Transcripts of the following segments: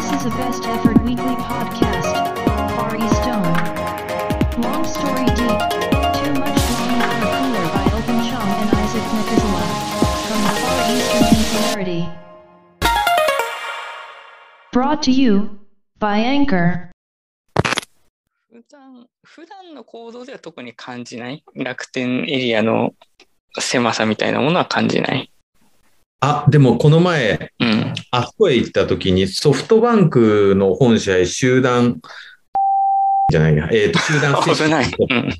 This is a best effort weekly podcast. Far East Zone. Long story deep. Too much long water cooler by Open Chong and Isaac Methuselah. From the Far Eastern Singularity. Brought to you by Anchor. 普段、普段の行動では特に感じない楽天エリアの狭さみたいなものは感じない。あ、でもこの前、うん。あそこへ行った時にソフトバンクの本社へ集団、じゃないや、えっ、と、集団接。種、うん。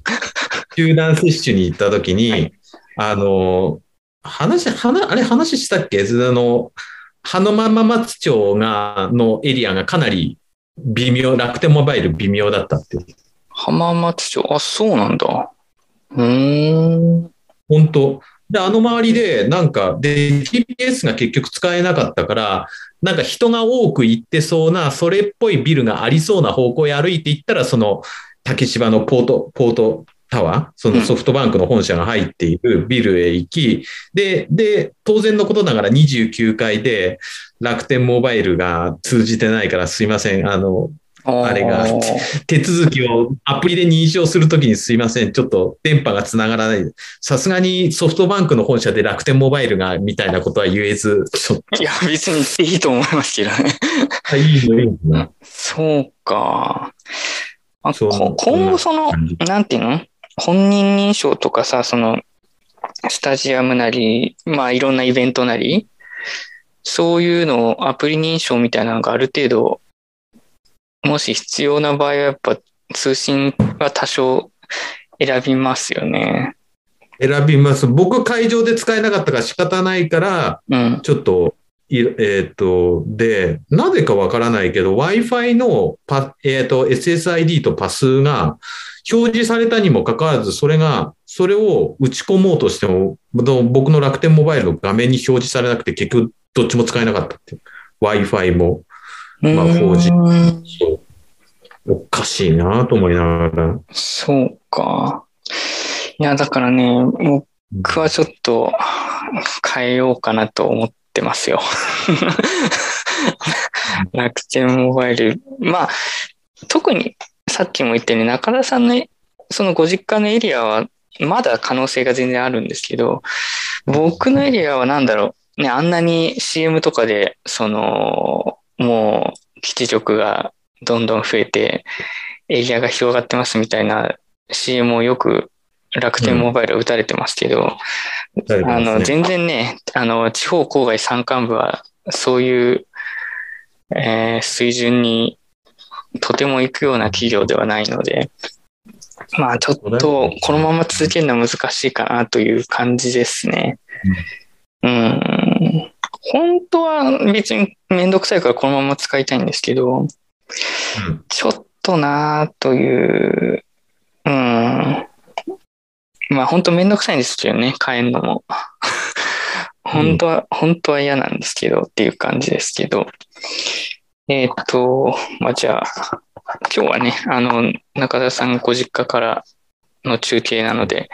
集団接種に行った時に、はいあの、話、話、あれ話したっけ？あの、花間松町が、のエリアがかなり微妙、楽天モバイル微妙だったって。浜松町。あ、そうなんだ。うーん。本当で、あの周りで、なんか、で、GPS が結局使えなかったから、なんか人が多く行ってそうな、それっぽいビルがありそうな方向へ歩いていったら、その、竹芝のポート、ポートタワー、そのソフトバンクの本社が入っているビルへ行き、で、で、当然のことながら29階で楽天モバイルが通じてないからすいません、あの、あれが。手続きをアプリで認証するときにすいません、ちょっと電波がつながらない。さすがにソフトバンクの本社で楽天モバイルがみたいなことは言えず、いや、別にいいと思いますけどね。といいのいいのそうか。あそうこ今後その、なんていうの？本人認証とかさ、その、スタジアムなり、まあいろんなイベントなり、そういうのをアプリ認証みたいなのがある程度、もし必要な場合はやっぱ通信は多少選びますよね。選びます。僕会場で使えなかったから仕方ないから、うん。ちょっと、いえっ、と、で、なぜかわからないけど、Wi-Fi のパ、えっ、と、SSID とパスが表示されたにもかかわらず、それが、それを打ち込もうとしても、ど僕の楽天モバイルの画面に表示されなくて、結局、どっちも使えなかったっていう。Wi-Fi も。まあ 4G うーんそう。おかしいなと思いながら。そうか。いや、だからね、僕はちょっと変えようかなと思ってますよ。楽天モバイル。まあ、特にさっきも言ったように中田さんのそのご実家のエリアはまだ可能性が全然あるんですけど、僕のエリアはなんだろう。ね、あんなに CM とかで、その、もう基地局がどんどん増えて、エリアが広がってますみたいな CM をよく楽天モバイルは打たれてますけど、あの、全然ね、あの、地方郊外山間部は、そういう、えー水準にとても行くような企業ではないので、まあちょっとこのまま続けるのは難しいかなという感じですね。うん。本当は別にめんどくさいからこのまま使いたいんですけど、うんちょっとなあという、うん。まあ本当めんどくさいんですけどね、変えるのも。本当は、本当は嫌なんですけどっていう感じですけど。えーっと、まあじゃあ、今日はね、あの、中田さんご実家からの中継なので、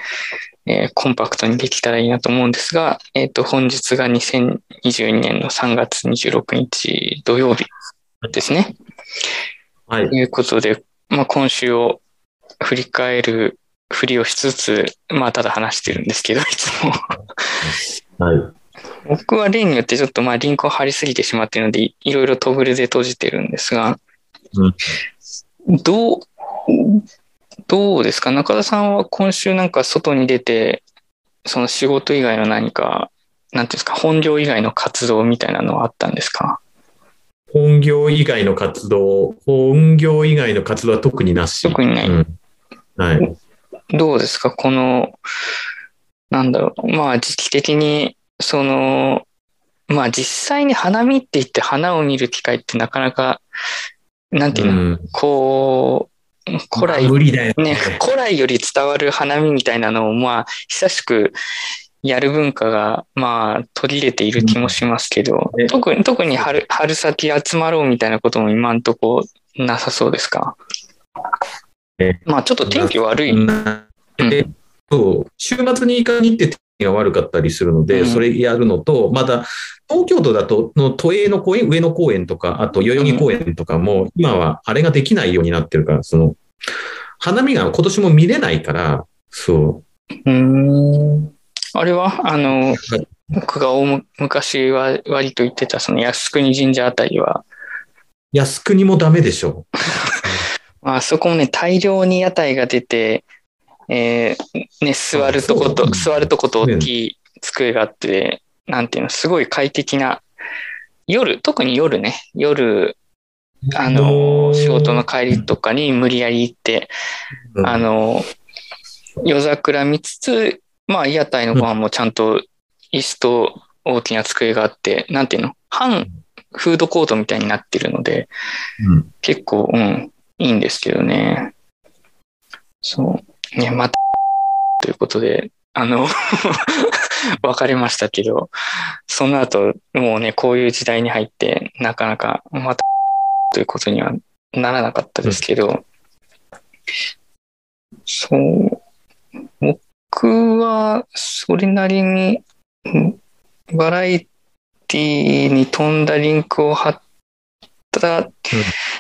えーコンパクトにできたらいいなと思うんですが、えーっと、本日が2022年の3月26日土曜日ですね。はいと。いうことで、まあ、今週を振り返るふりをしつつ、まあ、ただ話してるんですけど、いつも。はい。僕は例によってちょっとまあリンクを貼りすぎてしまっているので、いいろいろトグルで閉じてるんですが、どう、どうですか？中田さんは今週なんか外に出て、その仕事以外の何か、なんていうんですか、本業以外の活動みたいなのはあったんですか？本業以外の活動、本業以外の活動は特になし。特にない。うん。はい。どうですか？この、なんだろう。まあ時期的に、その、まあ実際に花見って言って花を見る機会ってなかなか、なんていうの、うん。こう、古来まあ、無理だよね。ね、古来より伝わる花見みたいなのを、まあ、久しくやる文化が、まあ、取り入れている気もしますけど、うんね特に、特に春、春先集まろうみたいなことも今んとこなさそうですか？ねまあ、ちょっと天気悪い。なえっと、週末に限ってが悪かったりするので、うんそれやるのと、まだ東京都だと、の都営の公園、上野公園とか、あと代々木公園とかも、今はあれができないようになってるから、その、花見が今年も見れないから、そうーん。あれは、あの、う。僕が大む昔は割と言ってた、その靖国神社あたりは、靖国もダメでしょ。まあそこもね、大量に屋台が出て、えーね、座るとこと、座るとこと大きい机があって、なんていうの、すごい快適な、夜、特に夜ね、夜、あの、仕事の帰りとかに無理やり行って、うんあの、夜桜見つつ、まあ、屋台のご飯もちゃんと椅子と大きな机があって、なんていうの半フードコートみたいになってるので、うん結構、うん、いいんですけどね。そう。ね、また、ということで、あの、別れましたけど、その後、もうね、こういう時代に入って、なかなか、また、ということにはならなかったですけど、そう。僕は、それなりに、バラエティに飛んだリンクを貼った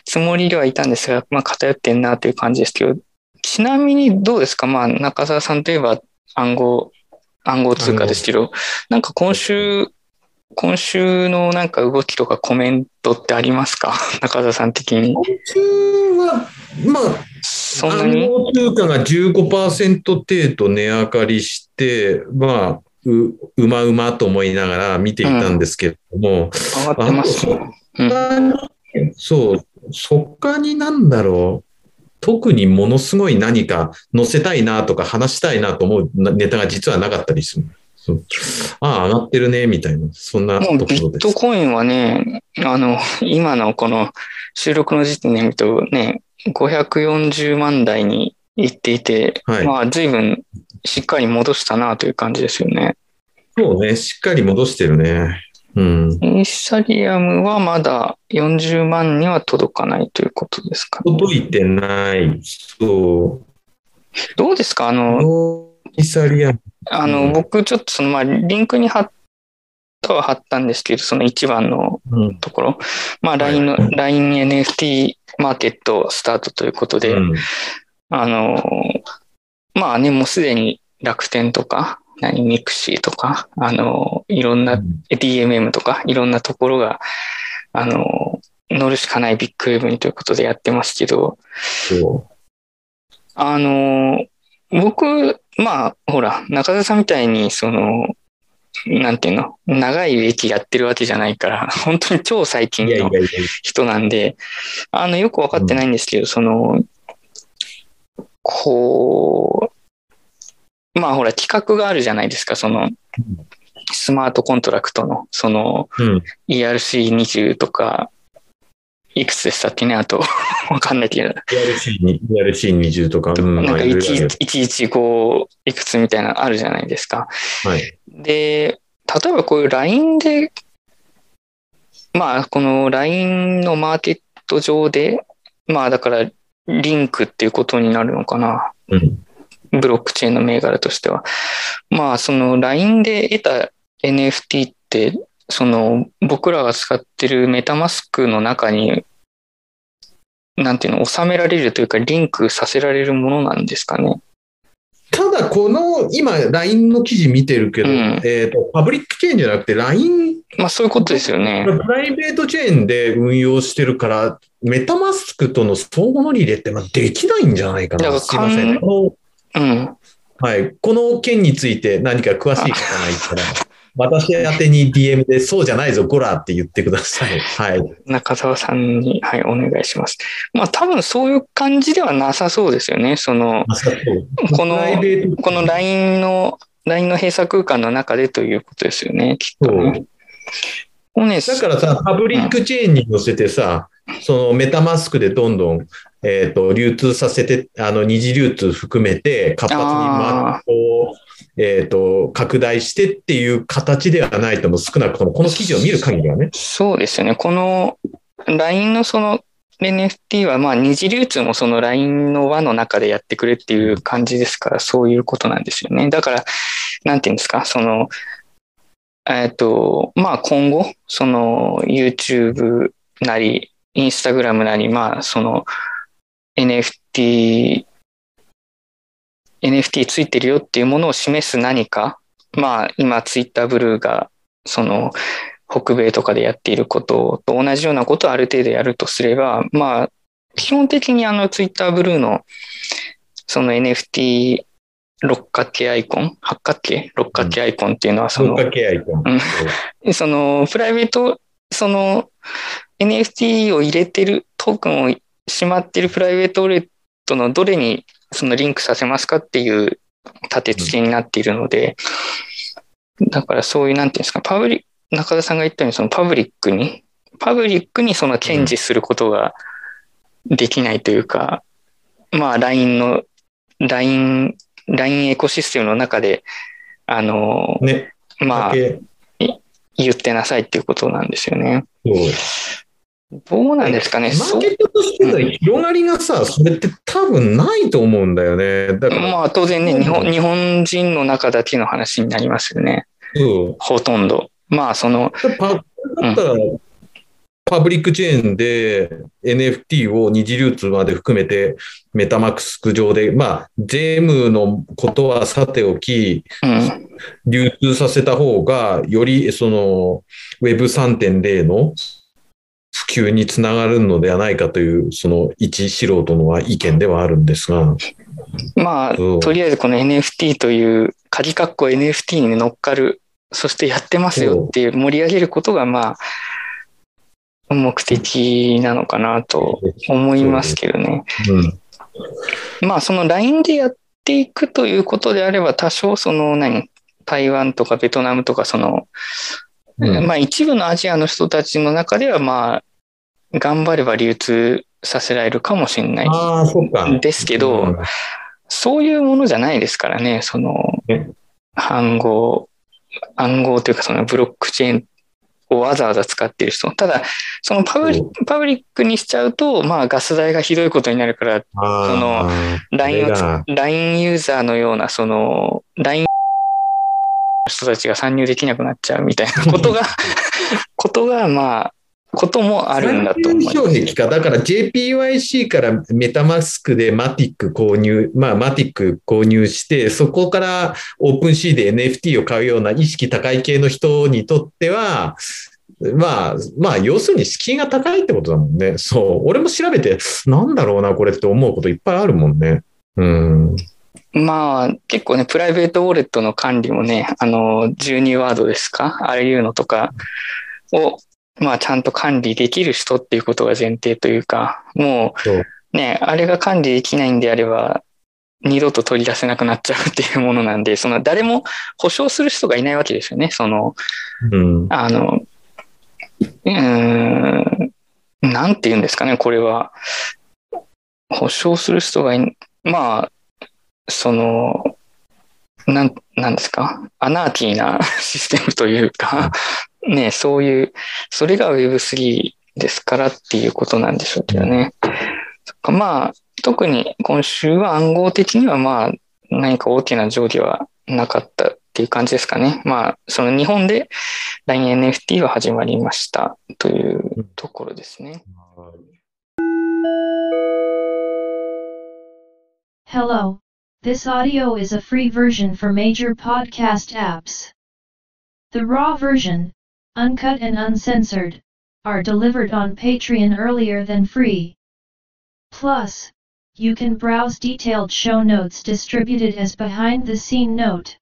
つもりではいたんですが、まあ、偏ってんなという感じですけど、ちなみにどうですか？まあ、中澤さんといえば暗号、暗号通貨ですけど、なんか今週、今週のなんか動きとかコメントってありますか？中澤さん的に。今週は、まあ、そんなに？暗号通貨が15%程度値上がりして、まあ、う、うまうまと思いながら見ていたんですけれども、上がってます。うんそう、他になんだろう。特にものすごい何か載せたいなとか話したいなと思うネタが実はなかったりする。ああ、上がってるね、みたいな、そんなところです。トコインはね、あの、今のこの収録の時点で見るとね、540万台に行っていて、はいまあ随分しっかり戻したなという感じですよね。そうね、しっかり戻してるね。うん。イーサリアムはまだ40万には届かないということですか、ね。届いてない。そう。どうですか？あの、イサリアム。あの、うん僕ちょっとその、まあ、リンクに貼ったは貼ったんですけど、その一番のうん。ところ、まあ、LINE の、LINE NFT マーケットスタートということで、うんあの、まあね、もうすでに楽天とか、何、ミクシーとか、あの、いろんな DMM とか、いろんなところが、あの、乗るしかないビッグウェブにということでやってますけど、そあの、僕、まあ、ほら、中田さんみたいに、その、なんていうの、長い歴やってるわけじゃないから、本当に超最う。近の。人なんで、あの、よくわかってないんですけど、その、こう、まあほら、企画があるじゃないですか、その、スマートコントラクトの、その、うん。ERC20 とか、いくつでしたっけね、あと、わかんないけど、ERC に、ERC20 とか、うん。なんかまあいろいろある115いくつみたいなのあるじゃないですか。はい。で、例えばこういう LINE で、まあ、この LINE のマーケット上で、まあだから、リンクっていうことになるのかな。うん。ブロックチェーンの銘柄としては。まあ、その LINE で得た NFT って、その僕らが使ってるメタマスクの中に、なんていうの、収められるというか、リンクさせられるものなんですかね。ただ、この、今、LINE の記事見てるけど、うんえっ、と、パブリックチェーンじゃなくて、LINE、まあ、そういうことですよね。プライベートチェーンで運用してるから、メタマスクとの相互乗り入れって、まあ、できないんじゃないかな。だからすいません。うん。のはい。この件について何か詳しい方がいたら、私宛てに DM で、そうじゃないぞ、ゴラって言ってください。はい。中澤さんに、はい、お願いします。まあ、多分そういう感じではなさそうですよね。その、まさかこのこの LINE の、LINE の閉鎖空間の中でということですよね、きっとね。だからさ、パブリックチェーンに乗せてさ、そのメタマスクでどんどん、えっ、と、流通させて、あの、二次流通含めて、活発にマーケットを、えっ、と、拡大してっていう形ではないとも、少なくとも、この記事を見る限りはね。そうですよね。この LINE のその NFT は、まあ二次流通もその LINE の輪の中でやってくれっていう感じですから、そういうことなんですよね。だから、なんていうんですか、その、えっ、と、まあ今後、その YouTube なり、インスタグラムなり、まあその NFT、NFT ついてるよっていうものを示す何か、まあ今ツイッターブルーがその北米とかでやっていることと同じようなことをある程度やるとすれば、まあ基本的にあのツイッターブルーのその NFT 六角形アイコン八角形？六角形アイコンっていうのはその、六角形アイコン。うん。そのプライベート、その NFT を入れてるトークンをしまってるプライベートウォレットのどれにそのリンクさせますかっていう立て付けになっているので、だからそういうなんていうんですか、パブリ中田さんが言ったようにそのパブリックに、パブリックにその堅持することができないというか、まあ LINE の、LINE、LINE エコシステムの中で、あの、ね。まあ言ってなさいっていうことなんですよね。そうどうなんですかね。マーケットとしての広がりがさ、それって多分ないと思うんだよね。だから、まあ当然ね、日本、日本人の中だけの話になりますよね。そうほとんど。まあその、パだったら、パブリックチェーンで NFT を二次流通まで含めて、メタマックス上で、まあ、税務のことはさておき、うん、流通させた方が、よりその Web3.0 の普及につながるのではないかという、その一素人の意見ではあるんですが、まあとりあえずこの NFT という、鍵括弧 NFT に乗っかる、そしてやってますよっていう盛り上げることがまあ、目的なのかなと思いますけどね。うん、まあその LINE でやっていくということであれば多少その何台湾とかベトナムとかその、うん。まあ一部のアジアの人たちの中ではまあ頑張れば流通させられるかもしれない。ですけど、うんそういうものじゃないですからねそのね暗号暗号というかそのブロックチェーンをわざわざ使っている人。ただそのパブリパブリックにしちゃうとまあガス代がひどいことになるからあー LINE を LINE ユーザーのような、その、LINE の人たちが参入できなくなっちゃうみたいなことが、ことが、まあ、こともあるんだと思います。障壁か。だから JPYC からメタマスクでマティック購入、まあマティック購入して、そこからオープンシーで NFT を買うような意識高い系の人にとっては、まあ、まあ、要するに敷居が高いってことだもんね。そう。俺も調べて、なんだろうな、これって思うこといっぱいあるもんね。うん。まあ、結構ね、プライベートウォレットの管理もね、あの、12ワードですか？ああいうのとかを、まあ、ちゃんと管理できる人っていうことが前提というか、もそう。う、ね、あれが管理できないんであれば、二度と取り出せなくなっちゃうっていうものなんで、その誰も保証する人がいないわけですよね。その、うん。あの、うーん、なんて言うんですかね、これは。保証する人がい、まあ、その、なん、なんですか、アナーキーなシステムというか、ね、そういう、それが Web3 ですからっていうことなんでしょうけどね。まあ、特に今週は暗号的にはまあ、何か大きな上下はなかったっていう感じですかね。まあ、その日本で LINENFT は始まりましたというところですね。Hello. This audio is a free version for major podcast apps. The raw version, uncut and uncensored, are delivered on Patreon earlier than free. Plus, you can browse detailed show notes distributed as behind the scene note.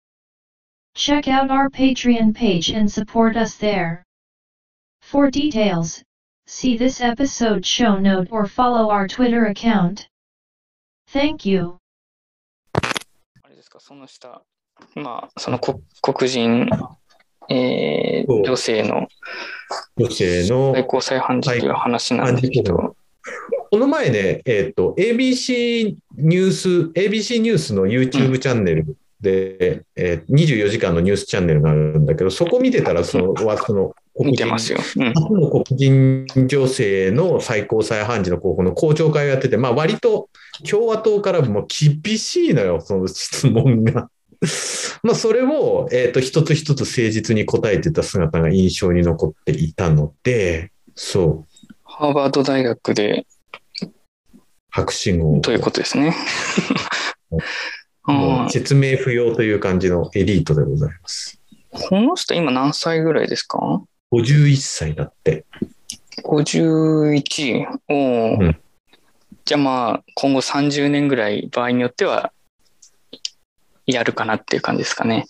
Check out our Patreon page and support us there. For details, see this episode show note or follow our Twitter account. Thank you. あれですか、その下、まあ、そのこ黒人、 えー女性の女性の最高裁判事という話なんですけど、この前ね、えっ、と、ABC ニュース、ABC ニュースの YouTube チャンネルで、えー24時間のニュースチャンネルがあるんだけど、そこ見てたら、その、はその、見てますよ。うん。黒人女性の最高裁判事の候補の公聴会をやってて、まあ割と共和党からも厳しいのよ、その質問が。まあ、それを、えっ、と、一つ一つ誠実に答えてた姿が印象に残っていたので、そう、ハーバード大学で博士号。ということですね。も あう説明不要という感じのエリートでございます。この人今何歳ぐらいですか？51歳だって。51。おお、うんじゃあまあ、今後30年ぐらい場合によっては、やるかなっていう感じですかね。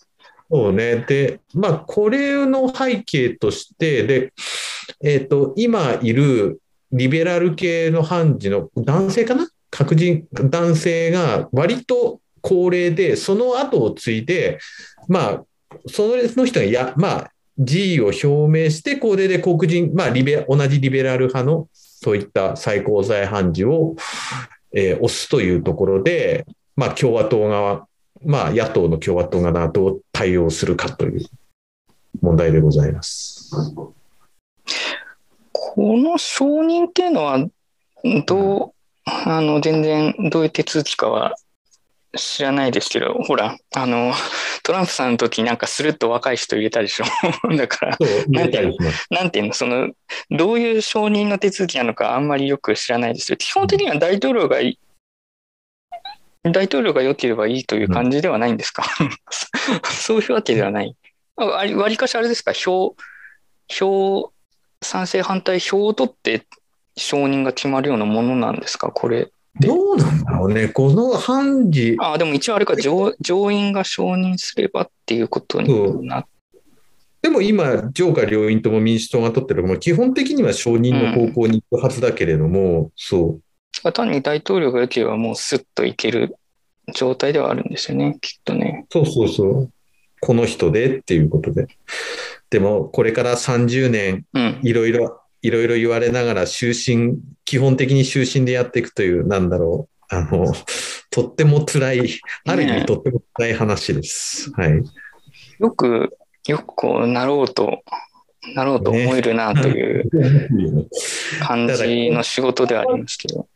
そうね。で、まあ、これの背景として、で、えっ、と、今いるリベラル系の判事の男性かな？白人男性が割と高齢で、その後を継いで、まあ、その人がや、まあ、辞意を表明して、これで黒人、まあリベ、同じリベラル派のそういった最高裁判事を、えー推すというところで、まあ、共和党側、まあ、野党の共和党がどう対応するかという問題でございます。この承認っていうのは、どう、あの、全然どういう手続きかは知らないですけど、ほら、あの、トランプさんの時なんかスルッと若い人入れたでしょ。だから、そう、入れたりします。なんていうの、その、どういう承認の手続きなのかあんまりよく知らないですよ。基本的には大統領がい、大統領が良ければいいという感じではないんですか、そういうわけではない。あわりわりかしあれですか？票、票、賛成反対票を取って承認が決まるようなものなんですか？これ。どうなんだろうね。この判事、あ、でも一応あれか、上上院が承認すればっていうことになっでも今、上下両院とも民主党が取ってる、まあ、基本的には承認の方向に行くはずだけれども、そう。単に大統領が良ければもうスッといける状態ではあるんですよね、きっとね。そうそうそう。この人でっていうことで。でも、これから30年、うん。いろいろ、いろいろ言われながら、終身、基本的に終身でやっていくという、なんだろう。あの、とっても辛い、ある意味とっても辛い話です。はい。よく、よくこうなろうと、なろうと思えるなという感じの仕事ではありますけど。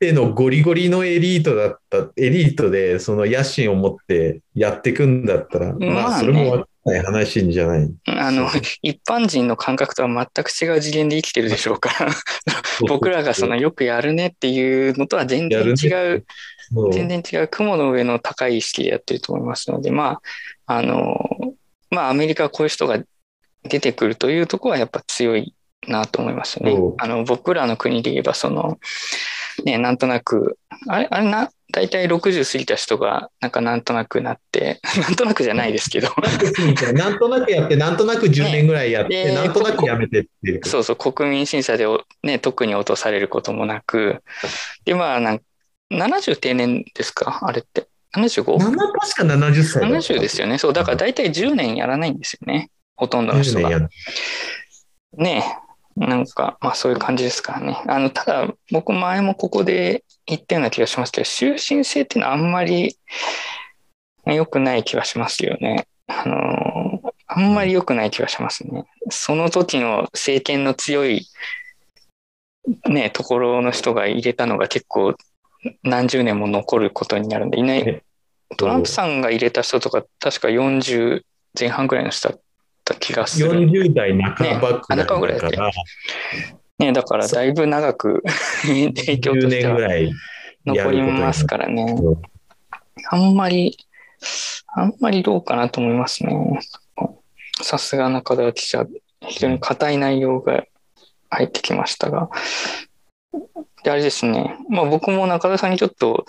でのゴリゴリのエリートだった、エリートでその野心を持ってやっていくんだったら、ままあね。あそれもわかんない話じゃない。あの、一般人の感覚とは全く違う次元で生きてるでしょうから、僕らがそのよくやるねっていうのとは全然違う、そう。全然違う雲の上の高い意識でやってると思いますので、まあ、あの、まあ、アメリカはこういう人が出てくるというところはやっぱ強いなと思いますよね。あの、僕らの国で言えば、その、ね、なんとなく、あれ、あれな、大体60過ぎた人が、なんかなんとなくなって、なんとなくじゃないですけど、なんとなくやって、なんとなく10年ぐらいやって、ねなんとなくやめてっていう。そうそう、国民審査でおね、特に落とされることもなく、で、まあ、なん70定年ですか？あれって。75?70 7確か70歳だったですよね。そう、だから大体10年やらないんですよね。ほとんどの10人が。ねえ、なんか、まあそういう感じですからね。あの、ただ、僕前もここで言ったような気がしますけど、終身制っていうのはあんまり良くない気がしますよね。あの、あんまり良くない気がしますね。その時の政権の強い、ね、ところの人が入れたのが結構何十年も残ることになるんで、いないね。トランプさんが入れた人とか、確か40前半ぐらいの人だった気がする。40代半ばくらいだから、ね、だからだいぶ長く影響と10しては残りますからね。あんまり、あんまりどうかなと思いますね。さすが中田記者、非常に硬い内容が入ってきましたが。で、あれですね。まあ僕も中田さんにちょっと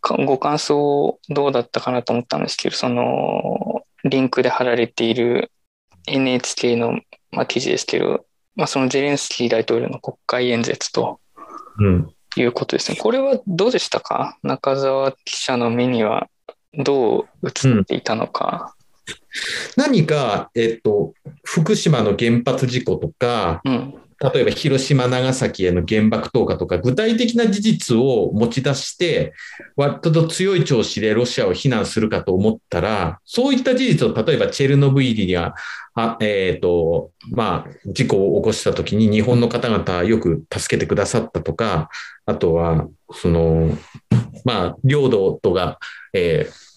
かご感想どうだったかなと思ったんですけど、その、リンクで貼られている NHK の、まあ、記事ですけど、まあそのゼレンスキー大統領の国会演説と、うん。いうことですね。これはどうでしたか？中澤記者の目にはどう映っていたのか？何か、えっと、福島の原発事故とか、うん。例えば広島、長崎への原爆投下とか、具体的な事実を持ち出して、割と強い調子でロシアを非難するかと思ったら、そういった事実を、例えばチェルノブイリが、あえっ、と、まあ、事故を起こした時に日本の方々よく助けてくださったとか、あとは、その、まあ、領土とか、えー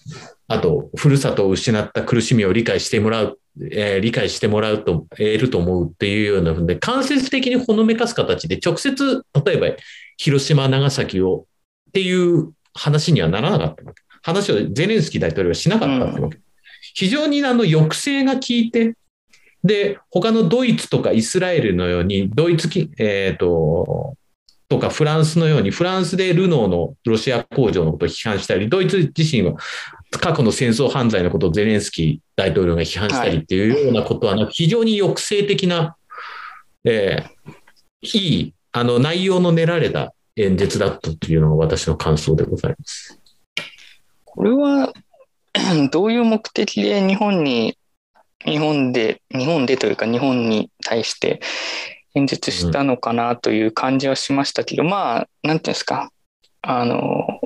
あと、ふるさとを失った苦しみを理解してもらう、えー理解してもらうと、得ると思うっていうようなので、間接的にほのめかす形で、直接、例えば、広島、長崎をっていう話にはならなかったわけ。話をゼレンスキー大統領はしなかったってわけ。非常にあの抑制が効いて、で、他のドイツとかイスラエルのように、ドイツき、えっ、と、とかフランスのように、フランスでルノーのロシア工場のことを批判したり、ドイツ自身は過去の戦争犯罪のことをゼレンスキー大統領が批判したりっていうようなことは、非常に抑制的な、えーいい、あの、内容の練られた演説だったというのが私の感想でございます。これは、どういう目的で日本に、日本で、日本でというか日本に対して演説したのかなという感じはしましたけど、まあ、なんていうんですか、あの、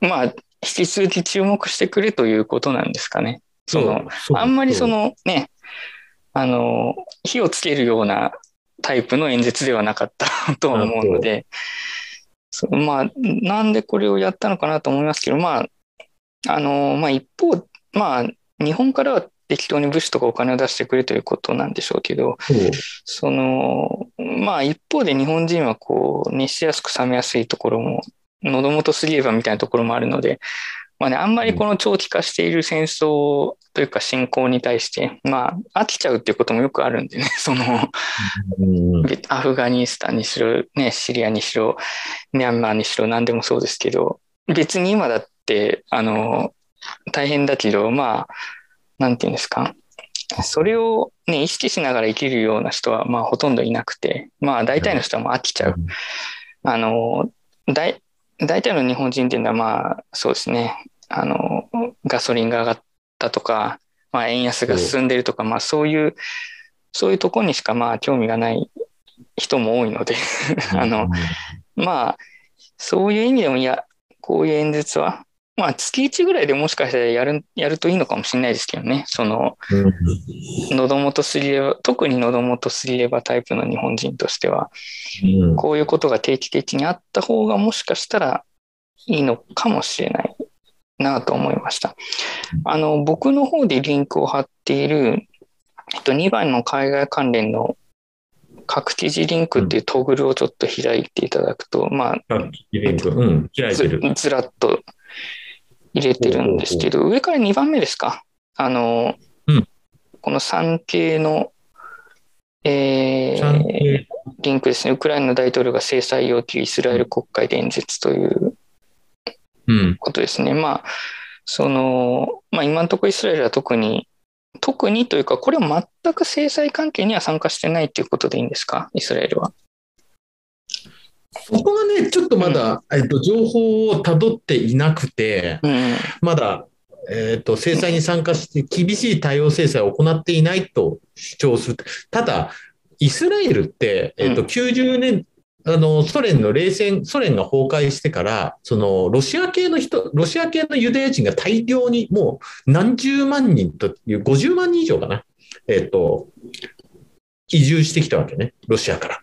まあ、引き続き注目してくれということなんですかね。その、あんまりそ、のね、あの、火をつけるようなタイプの演説ではなかった とは思うので、まあ、なんでこれをやったのかなと思いますけど、まあ、あの、まあ一方、まあ、日本からは適当に物資とかお金を出してくれということなんでしょうけど、その、まあ一方で日本人はこう、熱しやすく冷めやすいところも、喉元すぎればみたいなところもあるので、まあね、あんまりこの長期化している戦争というか侵攻に対して、まあ飽きちゃうっていうこともよくあるんでね、その、うんアフガニスタンにしろ、ね、シリアにしろ、ミャンマーにしろ、何でもそうですけど、別に今だって、あの、大変だけど、まあ、なんていうんですか、それをね、意識しながら生きるような人は、まあ、ほとんどいなくて、まあ、大体の人はもう飽きちゃう。あの、大、大体の日本人っていうのは、まあ、そうですね、あの、ガソリンが上がったとか、まあ、円安が進んでるとか、まあ、そういう、そういうところにしか、まあ、興味がない人も多いので、あの、まあ、そういう意味でも、いや、こういう演説は、まあ、月1ぐらいでもしかしたらやる、やるといいのかもしれないですけどね。その、うん喉元すりれば、特に喉元すりればタイプの日本人としては、うんこういうことが定期的にあった方がもしかしたらいいのかもしれないなと思いました。あの、僕の方でリンクを貼っている、えっと、2番の海外関連の各記事リンクっていうトグルをちょっと開いていただくと、まあ、あリンクうん、開いてずる。ずらっと入れてるんですけど、上から2番目ですか？あの、うんこの産経の、えーリンクですね。ウクライナの大統領が制裁要求イスラエル国会で演説といううん、ことですね。まあ、その、まあ今のところイスラエルは特に、特にというか、これは全く制裁関係には参加してないということでいいんですか？イスラエルは。そこがね、ちょっとまだ、えっと、情報をたどっていなくて、うん。まだ、えっと、制裁に参加して、厳しい対応制裁を行っていないと主張する。ただ、イスラエルって、えっと、うん90年、あの、ソ連の冷戦、ソ連が崩壊してから、その、ロシア系の人、ロシア系のユダヤ人が大量に、もう何十万人という、50万人以上かな。えっと、移住してきたわけね、ロシアから。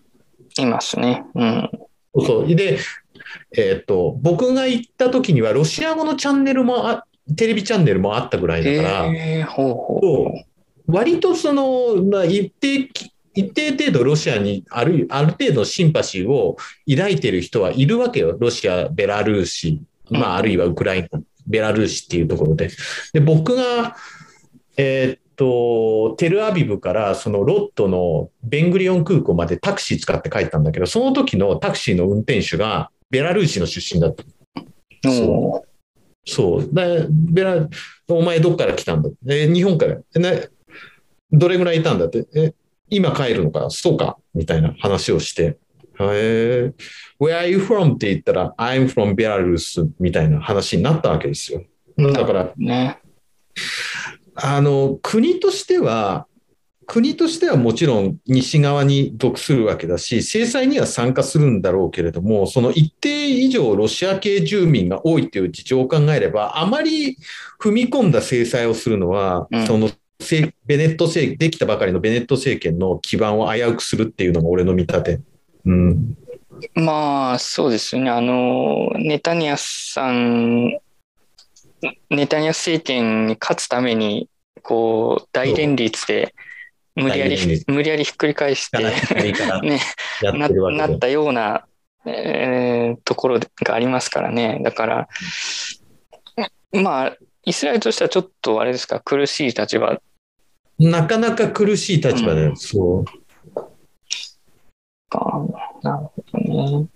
いますね。うん。そう。で、えっ、と、僕が行った時には、ロシア語のチャンネルもあ、テレビチャンネルもあったぐらいだから、えー、ほうほう。割とその、まあ、一定、一定程度ロシアにある、ある程度シンパシーを抱いてる人はいるわけよ。ロシア、ベラルーシ、まあ、あるいはウクライナ、ベラルーシっていうところで。で、僕が、えーっと、テルアビブからそのロットのベングリオン空港までタクシー使って帰ったんだけど、その時のタクシーの運転手がベラルーシの出身だった。おーそう。で、ベラ、お前どっから来たんだ？え、日本から。えね、どれぐらいいたんだって？え、今帰るのかそうかみたいな話をして。へえ、Where are you from? って言ったら、I'm from Belarus みたいな話になったわけですよ。だから、ね。あの、国としては、国としてはもちろん西側に属するわけだし、制裁には参加するんだろうけれども、その一定以上ロシア系住民が多いという事情を考えれば、あまり踏み込んだ制裁をするのは、うんそのせベネット政できたばかりのベネット政権の基盤を危うくするっていうのが俺の見立て。うん。まあ、そうですよね。あの、ネタニヤフさん、ネタニヤフ政権に勝つために、こう、大連立で、無理やり無理やりひっくり返して、ね、やななったような、えーところがありますからね。だから、まあ、イスラエルとしてはちょっとあれですか、苦しい立場なかなか苦しい立場だよ。うんそう。か。なるほどね。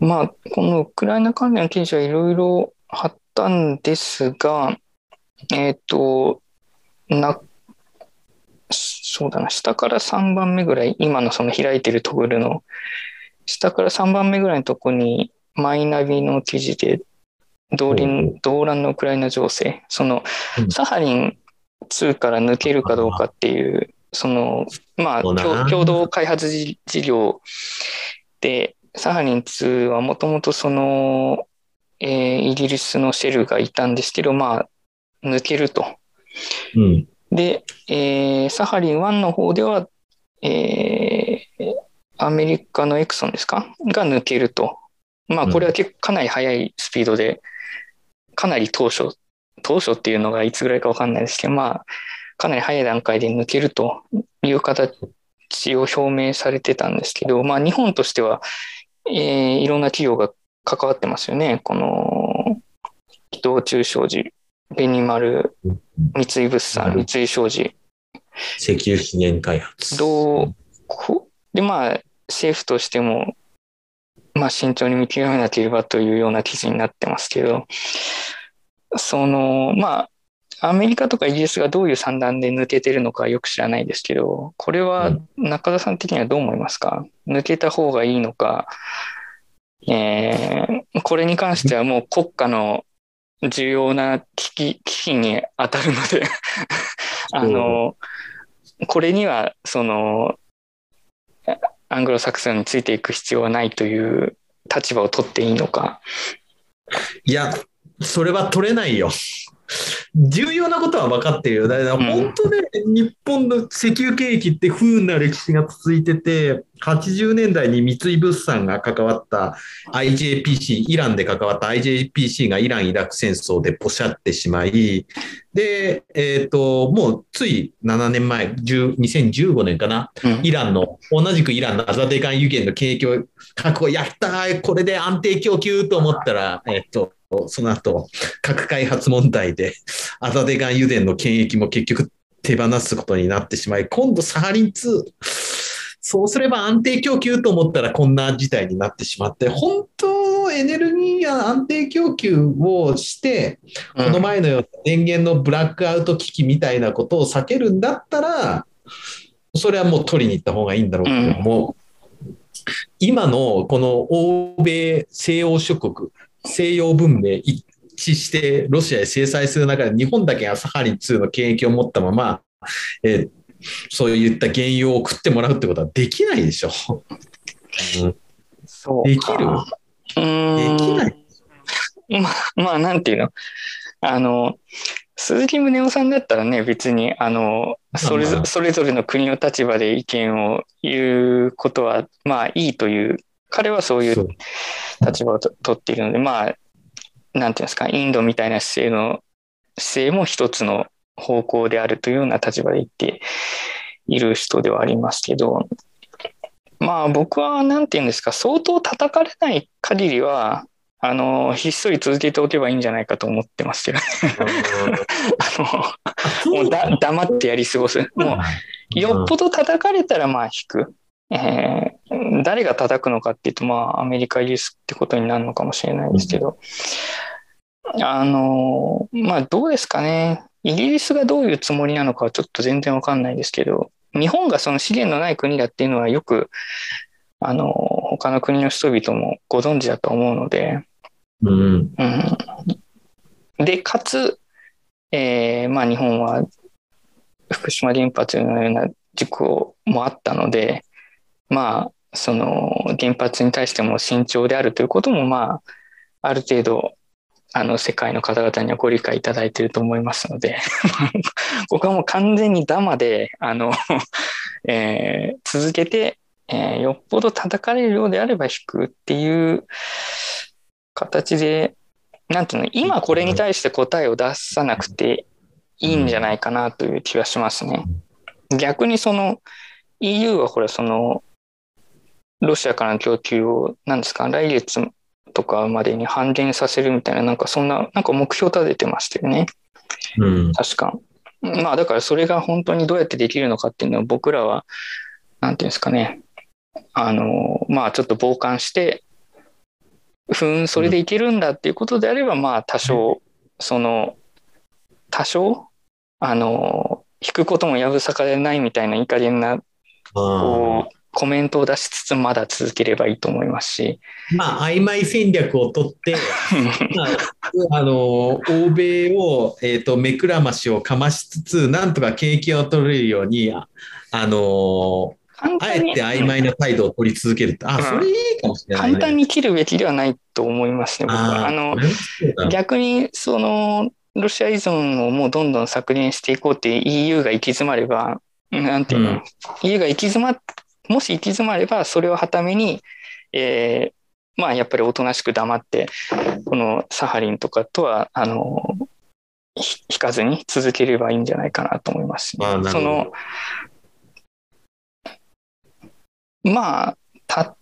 まあ、このウクライナ関連の記事はいろいろ貼ったんですが、えっ、と、な、そうだな、下から3番目ぐらい、今のその開いてるトグルの、下から3番目ぐらいのとこに、マイナビの記事で、動輪動乱のウクライナ情勢、そのうん。サハリン2から抜けるかどうかっていう、その、まあ、共共同開発事事業で、サハリン2はもともとその、えーイギリスのシェルがいたんですけど、まあ、抜けると。うん。で、えーサハリン1の方では、えーアメリカのエクソンですか？が抜けると。まあ、これは結構かなり速いスピードで、かなり当初、当初っていうのがいつぐらいかわかんないですけど、まあ、かなり早い段階で抜けるという形を表明されてたんですけど、まあ、日本としては、えーいろんな企業が関わってますよね。この、伊藤忠商事、ベニマル、三井物産、うん。三井商事、石油資源開発。どう、こで、まあ、政府としても、まあ、慎重に見極めなければというような記事になってますけど、その、まあ、アメリカとかイギリスがどういう算段で抜けてるのかよく知らないですけど、これは中田さん的にはどう思いますか？抜けた方がいいのか、えーこれに関してはもう国家の重要な危機危機に当たるので あの、これには、その、アングロサクソンについていく必要はないという立場を取っていいのか。いや、それは取れないよ。重要なことは分かってるよ。だからうん本当ね、日本の石油景気って不運な歴史が続いてて、80年代に三井物産が関わった IJPC、イランで関わった IJPC がイラン・イラク戦争でポシャってしまい、で、えっ、と、もうつい7年前、10 2015年かな、うん。イランの、同じくイランのアザデガン油源の景気を確保、やったーこれで安定供給と思ったら、えっ、と、その後、核開発問題で、アザデガン油田の権益も結局手放すことになってしまい、今度サハリン2、そうすれば安定供給と思ったらこんな事態になってしまって、本当エネルギーや安定供給をして、この前のような電源のブラックアウト危機みたいなことを避けるんだったら、それはもう取りに行った方がいいんだろうけども、今のこの欧米、西欧諸国、西洋文明一致してロシアへ制裁する中で日本だけがサハリン2の権益を持ったまま、えーそういった原油を送ってもらうってことはできないでしょ。うんそうできる？かうーんできない。まあ、まあ、なんていうの？あの、鈴木宗男さんだったらね、別に、あの、それぞれぞれの国の立場で意見を言うことは、まあいいという、彼はそういう立場をと取っているので、まあ、なんていうんですか、インドみたいな姿勢の、姿勢も一つの方向であるというような立場で言っている人ではありますけど、まあ僕はなんていうんですか、相当叩かれない限りは、あの、ひっそり続けておけばいいんじゃないかと思ってますけど、あの、もうだ黙ってやり過ごす。もう、よっぽど叩かれたらまあ引く。えー誰が叩くのかっていうと、まあ、アメリカ、イギリスってことになるのかもしれないですけど、あの、まあ、どうですかね。イギリスがどういうつもりなのかはちょっと全然わかんないですけど、日本がその資源のない国だっていうのはよく、あの、他の国の人々もご存知だと思うので、うん。うん、で、かつ、えーまあ、日本は福島原発のような事故もあったので、まあ、その原発に対しても慎重であるということも、まあ、ある程度、あの、世界の方々にはご理解いただいていると思いますので、僕はもう完全にダマで、あの、えー続けて、えーよっぽど叩かれるようであれば引くっていう形で、なんていうの、今これに対して答えを出さなくていいんじゃないかなという気はしますね。逆にその EU はこれそのロシアからの供給を何ですか来月とかまでに半減させるみたいななんかそんななんか目標立ててましたよねうん。確か。まあだからそれが本当にどうやってできるのかっていうのは僕らはなんていうんですかねあのまあちょっと傍観してふーんそれでいけるんだっていうことであればまあ多少その多少あの引くこともやぶさかでないみたいな、いい加減な、こう、コメントを出しつつ、まだ続ければいいと思いますし。まあ、曖昧戦略を取って、まあ、あの、欧米を、えっ、と、目くらましをかましつつ、なんとか景気を取れるように、ああの、あえて曖昧な態度を取り続けるあ、それいいかもしれない、ね、簡単に切るべきではないと思いますね、僕は。あの、逆に、その、ロシア依存をもうどんどん削減していこうって EU が行き詰まれば、なんていうの、うん、EU が行き詰ま、もし行き詰まれば、それをはために、えー、まあやっぱりおとなしく黙って、このサハリンとかとは、あの、引かずに続ければいいんじゃないかなと思います、ね。その、まあ、た、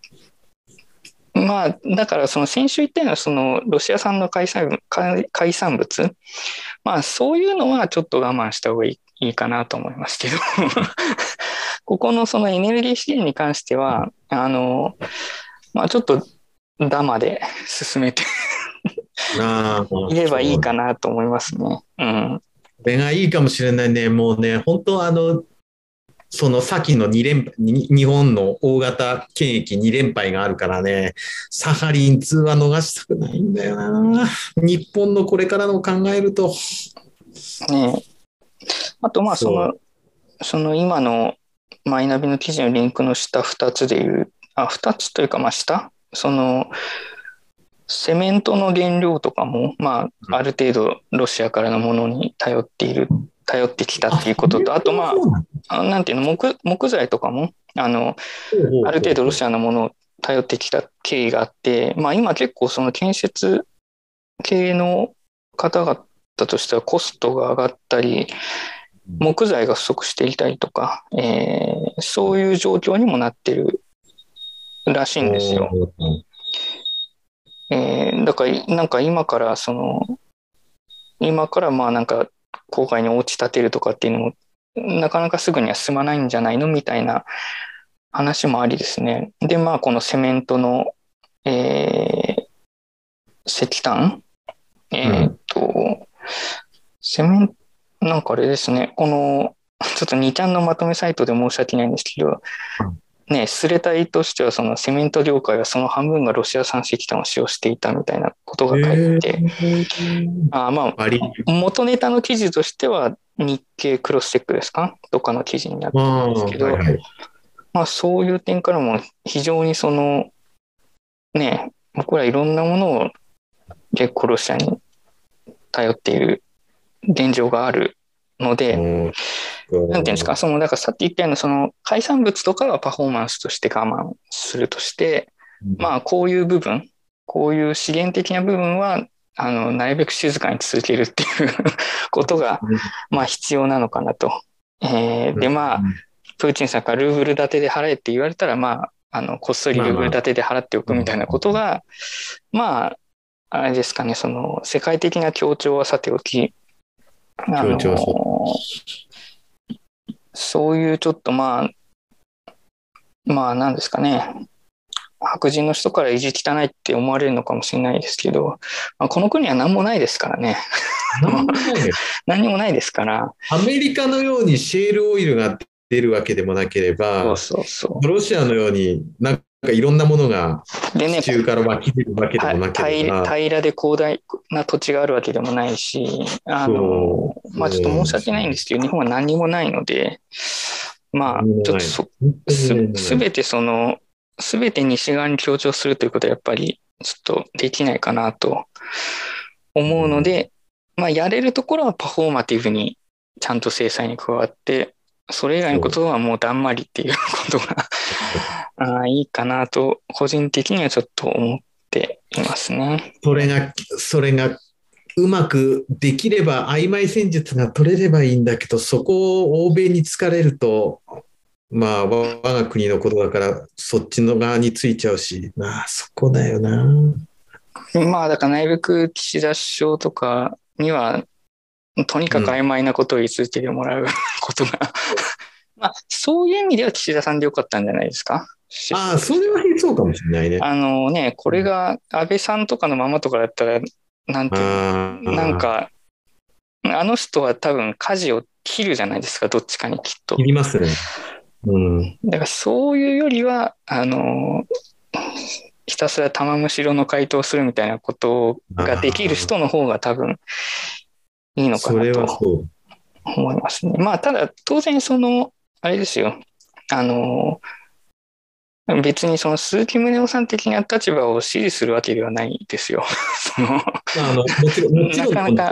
まあ、だからその先週言ったようなそのロシア産の海産海産物、まあそういうのはちょっと我慢した方がいいいいかなと思いますけど、ここのそのエネルギー資源に関しては、あの、まあちょっとダマで進めていればいいかなと思いますね。うん。これがいいかもしれないね。もうね、本当あの、その先の2連日本の大型権益2連敗があるからね、サハリン2は逃したくないんだよな。日本のこれからの考えると。ねあとまあその、その今のマイナビの記事のリンクの下2つでいう、あ、2つというかまあ下、その、セメントの原料とかも、まあ、ある程度ロシアからのものに頼っている頼ってきたっていうことと、あとまあ、なんていうの？木、木材とかも、あの、ある程度ロシアのものを頼ってきた経緯があって、まあ今結構その建設系の方々としてはコストが上がったり、木材が不足していたりとか、えー、そういう状況にもなってるらしいんですよ。えー、だから、なんか今からその、今からまあなんか郊外にお家建てるとかっていうのもなかなかすぐには進まないんじゃないのみたいな話もありですね。で、まあこのセメントの、えー、石炭？えー、っと、うん、セメント、なんかあれですね、この、ちょっと2ちゃんのまとめサイトで申し訳ないんですけど、うんね、スレタイとしてはそのセメント業界はその半分がロシア産石炭を使用していたみたいなことが書いて、あまあ、元ネタの記事としては日経クロスチェックですか？とかの記事になってるんですけど、はいはい、まあそういう点からも非常にその、ね、僕らいろんなものを結構ロシアに頼っている現状があるので、なんていうんですか、その、だからさっき言ったような、その海産物とかはパフォーマンスとして我慢するとして、まあ、こういう部分、こういう資源的な部分は、あの、なるべく静かに続けるっていう ことが、まあ、必要なのかなと。えー、で、まあ、プーチンさんからルーブル建てで払えって言われたら、まあ、あの、こっそりルーブル建てで払っておくみたいなことが、まあ、あれですかね、その、世界的な協調はさておき、あのそういうちょっとまあ、まあなんですかね、白人の人から意地汚いって思われるのかもしれないですけど、まあ、この国は何もないですからね。何もないですから。アメリカのようにシェールオイルが出るわけでもなければ、そうそうそうロシアのようになんかいろんなものがでね、地中から湧き出るわけでもなければ、平らで広大な土地があるわけでもないし、あの、まあちょっと申し訳ないんですけど、日本は何もないので、まあちょっとそすすべてその、すべて西側に強調するということはやっぱりちょっとできないかなと思うので、まあやれるところはパフォーマティブにちゃんと制裁に加わって、それ以外のことはもうだんまりっていうことがああいいかなと、個人的にはちょっと思っていますね。それが、それが、うまくできれば、曖昧戦術が取れればいいんだけど、そこを欧米に疲れると、まあ、我が国のことだから、そっちの側についちゃうし、まあ、そこだよな。まあ、だから内部岸田首相とかには、とにかく曖昧なことを言い続けてもらうことが、まあ、そういう意味では岸田さんでよかったんじゃないですか？ああ、それはそうかもしれないね。あのね、これが安倍さんとかのままとかだったら、なんていうなん、か、あの人は多分舵を切るじゃないですか、どっちかにきっとい。りますね。うん。だからそういうよりは、あの、ひたすら玉むしろの回答をするみたいなことができる人の方が多分いいのかなと。思いますね。まあ、ただ当然その、あれですよ、あの、別にその鈴木宗男さん的な立場を支持するわけではないですよ。そのまあ、あのもちろん、もちろんなかなか。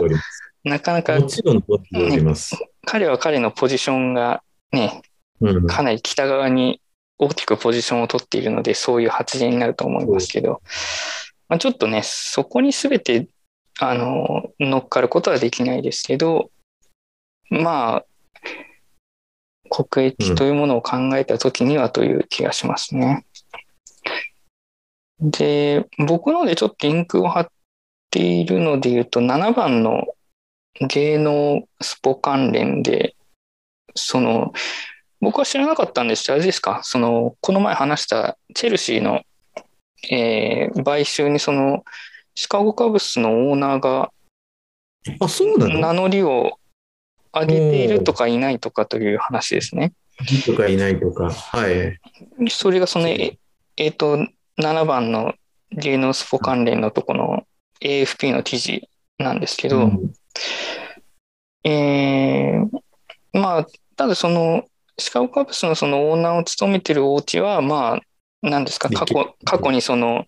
なかなかもちろん存じております。彼は彼のポジションがね、うん。かなり北側に大きくポジションを取っているので、そういう発言になると思いますけど、まあ、ちょっとね、そこに全てあの乗っかることはできないですけど、まあ、国益というものを考えたときにはという気がしますね。で、僕のでちょっとリンクを貼っているので言うと、7番の芸能スポ関連で、その、僕は知らなかったんです。あれですか、その、この前話したチェルシーの、えー買収にその、シカゴカブスのオーナーがあ、そうなの？名乗りを上げているとかいないとかという話ですね。いいとかいないとか。はい。それがその、ええーと、7番の芸能スポ関連のとこの AFP の記事なんですけど、うんえーまあ、ただその、シカゴカブスのそのオーナーを務めてるお家は、まあ、なんですか、過去、過去にその、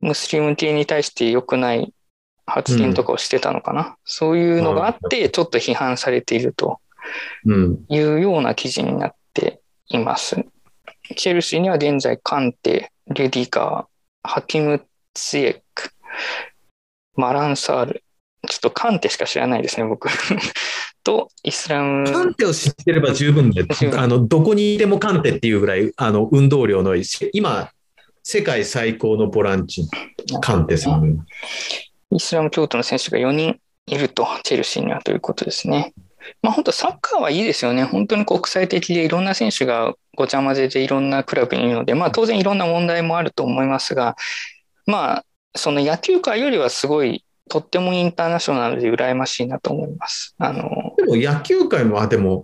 ムスリム系に対して良くない発言とかをしてたのかな。そういうのがあって、ちょっと批判されているとうん。いうような記事になっています。チェルシーには現在、カンテ、レディガー、ハキム・ツイエック、マランサール、ちょっとカンテしか知らないですね、僕。と、イスラム、カンテを知ってれば十分であの、どこにいてもカンテっていうぐらい、あの、運動量の今、世界最高のボランチ、カンテさん。イスラム教徒の選手が4人いると、チェルシーにはということですね。まあ本当サッカーはいいですよね。本当に国際的でいろんな選手がごちゃ混ぜでいろんなクラブにいるので、まあ当然いろんな問題もあると思いますが、まあその野球界よりはすごいとってもインターナショナルで羨ましいなと思います。あの、でも野球界も、あでも、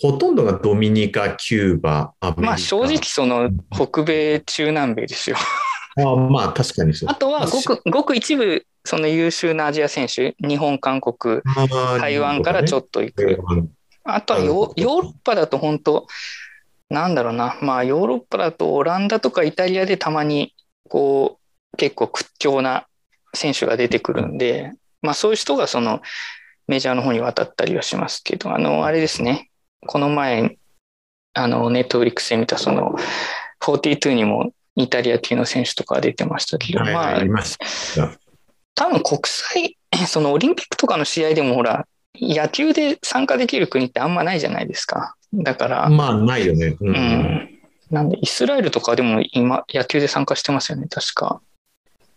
ほとんどがドミニカ、キューバ、アメリカ。まあ正直その北米、中南米ですよ。あまあ確かにそう。あとはごくごく一部その優秀なアジア選手、日本、韓国、台湾からちょっっと行く。あとはヨヨーロッパだと本当、なんだろうな、まあヨーロッパだとオランダとかイタリアでたまにこう結構屈強な選手が出てくるんで、まあそういう人がそのメジャーの方に渡ったりはしますけど、あの、あれですね、この前、あの、ネットフリックスで見たその42にもイタリア系の選手とか出てましたけど、はい、まあ。多分国際、そのオリンピックとかの試合でもほら、野球で参加できる国ってあんまないじゃないですか。だから、まあ、ないよね。ううんん。なんで、イスラエルとかでも今、野球で参加してますよね、確か。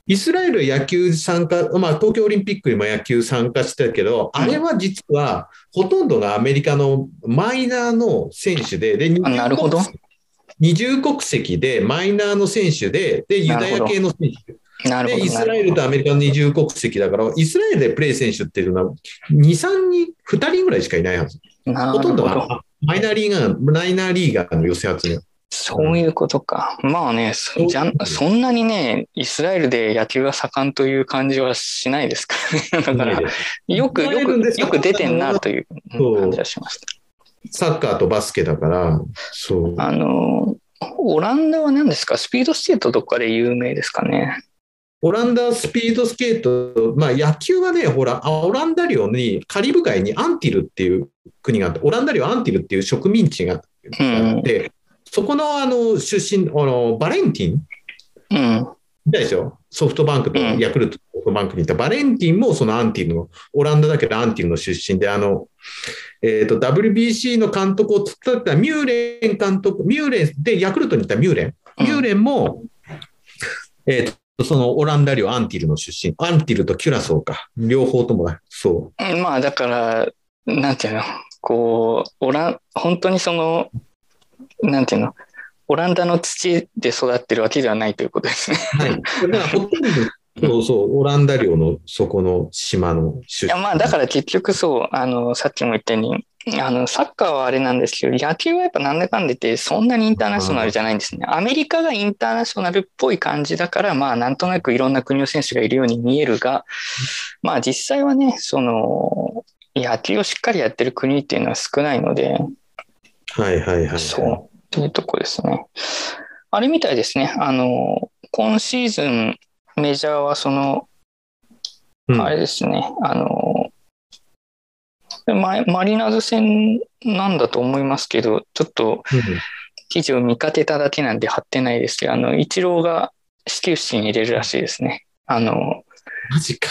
イスラエルは野球参加、まあ、東京オリンピックにも野球参加してたけど、うんあれは実はほとんどがアメリカのマイナーの選手で、で、あなるほど二重国籍でマイナーの選手で、で、ユダヤ系の選手。で。イスラエルとアメリカの二重国籍だから、イスラエルでプレー選手っていうのは、2、3人、2人ぐらいしかいないはず。ほどなほとんどマイナーリーガー、マイナーリーガーの寄せ集め。そういうことか。まあね、そじゃんそんなにね、イスラエルで野球が盛んという感じはしないですからね。だから、よく、よく、よく出てんなという感じはしました。サッカーとバスケだから、そう。あの、オランダは何ですか？スピードスケートどっかで有名ですかね？オランダスピードスケート、まあ野球はね、ほら、あオランダ領に、カリブ海にアンティルっていう国があって、オランダ領アンティルっていう植民地があって、そこのあの出身、あのバレンティン？うん。でしょ？ソフトバンクとうんヤクルト、ソフトバンクにいたバレンティンもそのアンティルの、オランダだけどアンティルの出身で、あの、えっ、と、WBC の監督を務めたミューレン監督、ミューレンでヤクルトにいたミューレン。ミューレンも、えっ、と、そのオランダ領アンティルの出身。アンティルとキュラソーか。両方ともだ。そまあだから、なんていうの、こう、オラン、本当にその、なんていうの、オランダの土で育ってるわけではないということですね。う。はい。だから ほとんど、そうそう、オランダ領のそこの島の出身。いやまあだから結局そう、あの、さっきも言ったように、あの、サッカーはあれなんですけど、野球はやっぱなんだかんだ言ってそんなにインターナショナルじゃないんですね。アメリカがインターナショナルっぽい感じだから、まあなんとなくいろんな国の選手がいるように見えるが、まあ実際はね、その、野球をしっかりやってる国っていうのは少ないので、はいはいはい。そう、っていうとこですね。あれみたいですね。あの、今シーズン、メジャーはその、うん。あれですね、あの、ママリナーズ戦なんだと思いますけど、ちょっとうん。記事を見かけただけなんで貼ってないですけど、あの、イチローが始球式に入れるらしいですね。あの、マジか。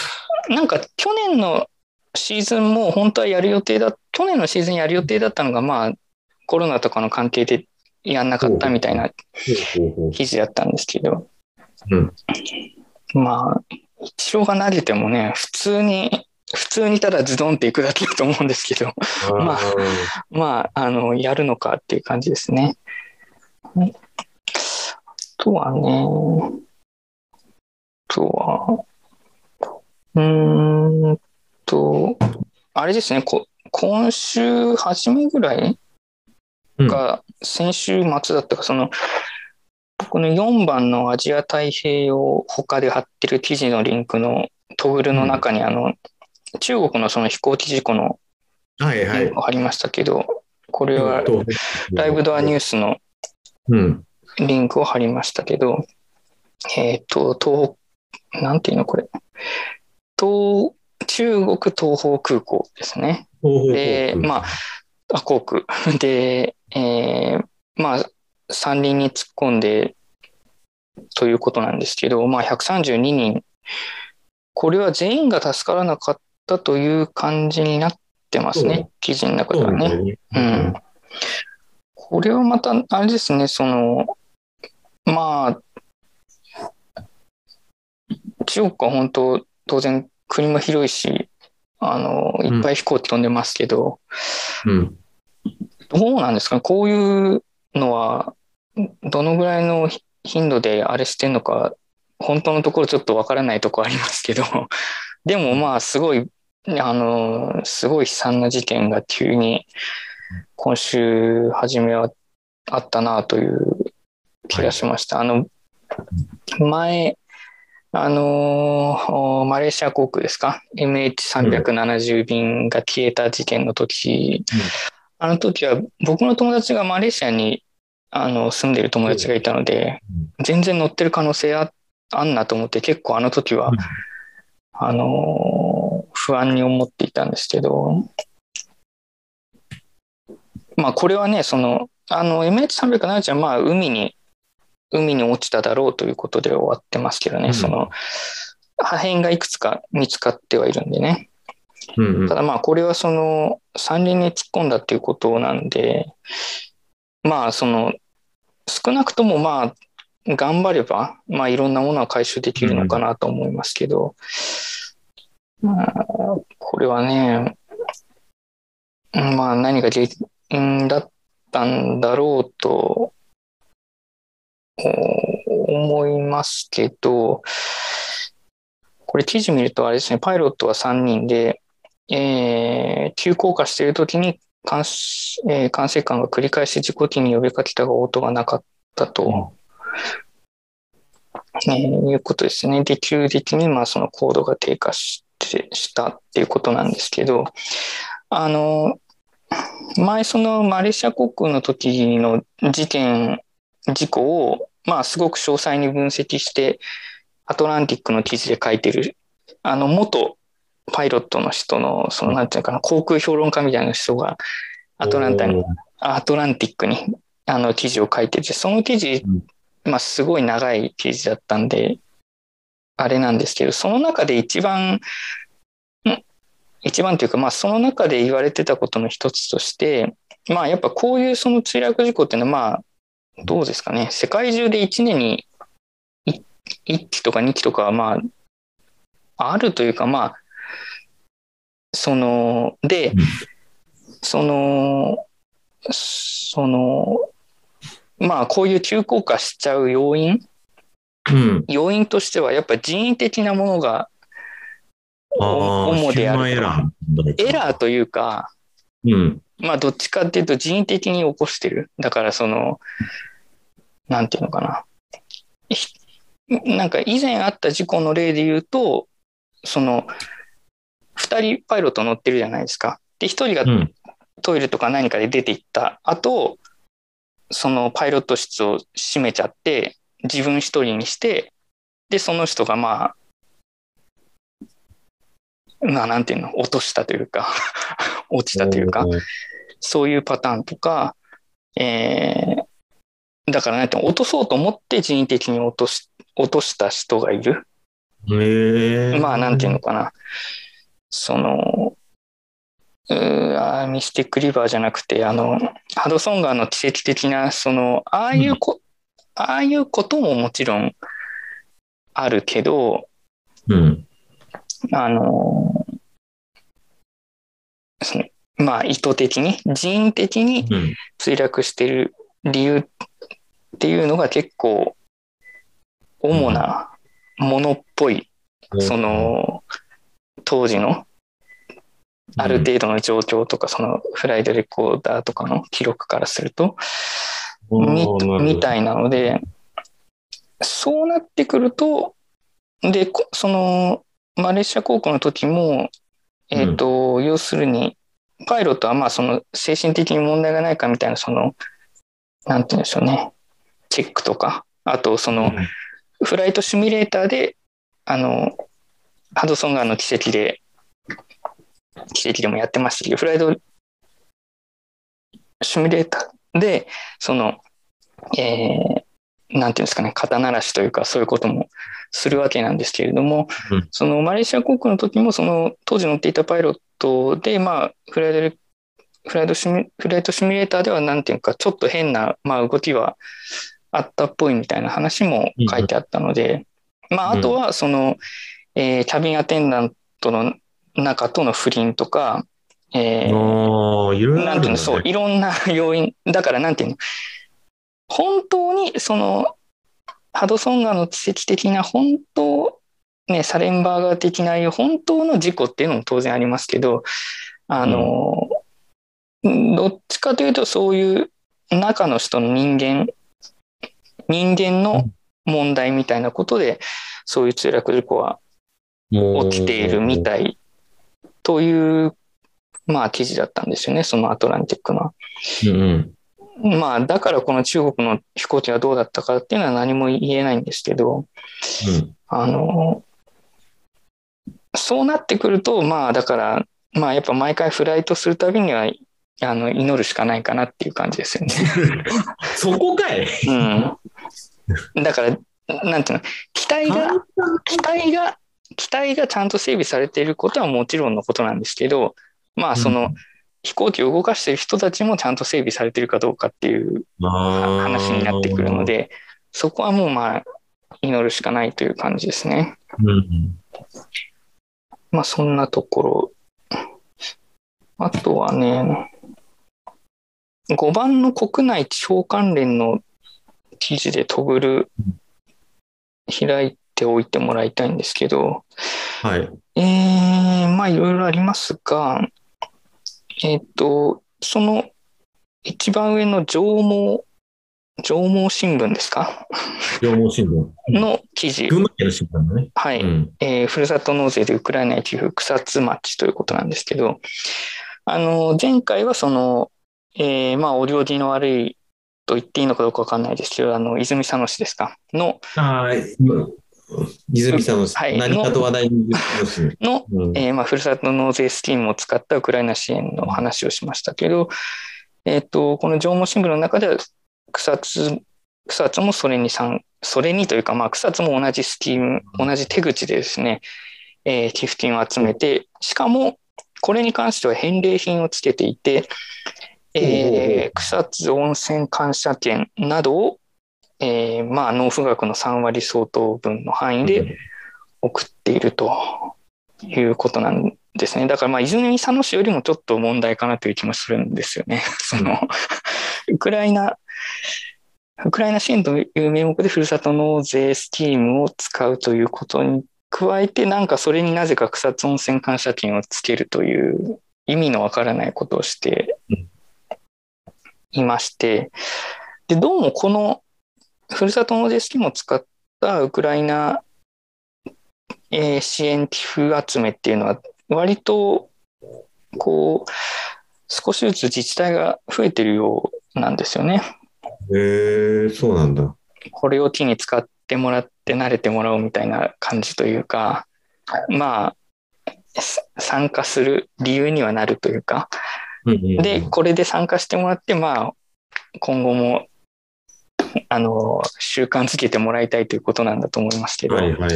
なんか去年のシーズンも本当はやる予定だ、去年のシーズンやる予定だったのが、まあ、コロナとかの関係でやんなかったみたいな記事だったんですけど、うんまあ、イチローが投げてもね、普通に、普通にただズドンっていくだけだと思うんですけど、まああまあ、あの、やるのかっていう感じですね。はい。あとはね、あとは、うーんと、あれですね、こ今週初めぐらいうん。が、先週末だったか、その、この4番のアジア太平洋他で貼ってる記事のリンクのトグルの中に、あの、中国のその飛行機事故のはいはい。ありましたけど、これはライブドアニュースのうん。リンクを貼りましたけど、えっ、と、東北、なんていうのこれ。東、中国東方空港ですね。で、まあ、あ、航空。で、えーまあ、山林に突っ込んで、ということなんですけど、まあ、132人、これは全員が助からなかったという感じになってますね、記事の中ではね。うん。これはまた、あれですね、その、まあ、中国は本当、当然国も広いし、あの、いっぱい飛行機飛んでますけど、うん。どうなんですかね。こういうのは、どのぐらいの頻度であれしてんのか、本当のところちょっとわからないところありますけど、でもまあ、すごい、あの、すごい悲惨な事件が急に今週初めはあったなという気がしました。あの、前、あのーマレーシア航空ですか ?MH370 便が消えた事件の時、あの時は僕の友達がマレーシアにあの住んでる友達がいたので、全然乗ってる可能性ああんなと思って結構あの時は、うん。あのー不安に思っていたんですけど、まあこれはね、その、あの MH370 はまあ海に、海に落ちただろうということで終わってますけどね、うん。その破片がいくつか見つかってはいるんでね。うんうん。ただまあこれはその山林に突っ込んだっていうことなんで、まあその少なくともまあ頑張れば、まあいろんなものは回収できるのかなと思いますけど、まあこれはね、まあ何が原因だったんだろうと思いますけど、これ記事見るとあれですね、パイロットは3人で、えー急降下しているときに管,、えー管制官が繰り返し事故機に呼びかけたが応答がなかったと、えーいうことですね。で、急激にまあその高度が低下してしたっていうことなんですけど、あの、前そのマレーシア航空の時の事件、事故を、まあすごく詳細に分析して、アトランティックの記事で書いてる、あの、元パイロットの人の、その、なんていうのかな、航空評論家みたいな人が、アトランタに、アトランティックにあの記事を書いてて、その記事うん、まあすごい長い記事だったんで、あれなんですけど、その中で一番、ん？一番というか、まあその中で言われてたことの一つとして、まあやっぱこういうその墜落事故っていうのは、まあどうですかね、世界中で1年に1機とか2機とかはまあ、あるというか、まあ、その、でうん、その、その、まあ、こういう急降下しちゃう要因、うん。要因としては、やっぱ人為的なものが主であるエラー。エラーというか、うん。まあ、どっちかっていうと人為的に起こしてる。だから、その、なんていうのかな。ひなんか以前あった事故の例で言うと、その、二人パイロット乗ってるじゃないですか。で、一人がうん。トイレとか何かで出て行った後、そのパイロット室を閉めちゃって、自分一人にして、で、その人がまあ、まあ、なんていうの、落としたというか、落ちたというか、そういうパターンとか、えーだからなんて落とそうと思って人為的に落とし、落とした人がいる。まあ、なんていうのかな。その、あーミスティックリバーじゃなくて、あの、ハドソン川の奇跡的な、その、ああいうこ、ああいうことももちろんあるけど、うん。あの、そのまあ、意図的に、人為的にうん。墜落している理由っていうのが結構主なものっぽい、その当時のある程度の状況とか、そのフライドレコーダーとかの記録からすると、みみたい。いなので、そうなってくると、で、こそのマレーシア航空の時も、えっ、と、要するに、パイロットはまあその精神的に問題がないかみたいな、その、なんて言うんでしょうね、チェックとか、あとその、フライトシミュレーターで、あの、ハドソン川の奇跡で、奇跡でもやってましたけど、フライトシミュレーターで、その、えーなんていうんですかね、肩慣らしというか、そういうこともするわけなんですけれども、うん。そのマレーシア航空の時も、その当時乗っていたパイロットで、まあ、フライドレフライトシミュフライトシミュレーターでは、なんていうか、ちょっと変な、まあ、動きはあったっぽいみたいな話も書いてあったので、まあ、あとは、その、えーキャビンアテンダントの中との不倫とか、えーああ、いろいうの、そう、いろんな 要因、だからなんていうの、本当にその、ハドソン川の奇跡的な本当、ね、サレンバーガー的な本当の事故っていうのも当然ありますけど、あの、どっちかというとそういう中の人の人間、人間の問題みたいなことで、そういう墜落事故は起きているみたいという、まあ記事だったんですよね、そのアトランティックの。うんうん。まあだからこの中国の飛行機がどうだったかっていうのは何も言えないんですけど、うんあの、そうなってくると、まあだから、まあやっぱ毎回フライトするたびには、あの、祈るしかないかなっていう感じですよね。そこかいうん。だから、なんていうの、機体が、機体が、機体がちゃんと整備されていることはもちろんのことなんですけど、まあその、飛行機を動かしている人たちもちゃんと整備されているかどうかっていう話になってくるの。で、そこはもうまあ、祈るしかないという感じですね。うんまあそんなところ。あとはね、5番の国内地方関連の記事でトグル開いておいてもらいたいんですけど、はい。えー、まあいろいろありますが、えっ、と、その一番上の上毛、上毛新聞ですか？両毛新聞。の記事。群馬県の新聞だね。はい。うん。えーふるさと納税でウクライナへ寄付草津町ということなんですけど、あの、前回はその、えーまあ、お行儀の悪いと言っていいのかどうかわかんないですけど、あの、泉佐野市ですか？の、はい。泉さんのはい。何かと話題にの、うん。えーまあ、ふるさと納税スキームを使ったウクライナ支援の話をしましたけど、えっ、と、この縄文新聞の中では、草津、草津もそれに参、それにというか、まあ、草津も同じスキーム、同じ手口でですね、えー寄付金を集めて、しかも、これに関しては返礼品をつけていて、えー草津温泉感謝券などを、えーまあ、納付額の3割相当分の範囲で送っているということなんですね。だから、まあ、泉佐野市よりもちょっと問題かなという気もするんですよね。その、ウクライナ、ウクライナ支援という名目でふるさと納税スキームを使うということに加えて、なんかそれになぜか草津温泉感謝金をつけるという意味のわからないことをしていまして、で、どうもこのふるさと納税スキームを使ったウクライナ、えー支援寄付集めっていうのは、割と、こう、少しずつ自治体が増えてるようなんですよね。へえ、そうなんだ。これを機に使ってもらって慣れてもらおうみたいな感じというか、まあ、さ参加する理由にはなるというか、うんうんうんで、これで参加してもらって、まあ、今後も、あの、習慣づけてもらいたいということなんだと思いますけど、はいはいはい。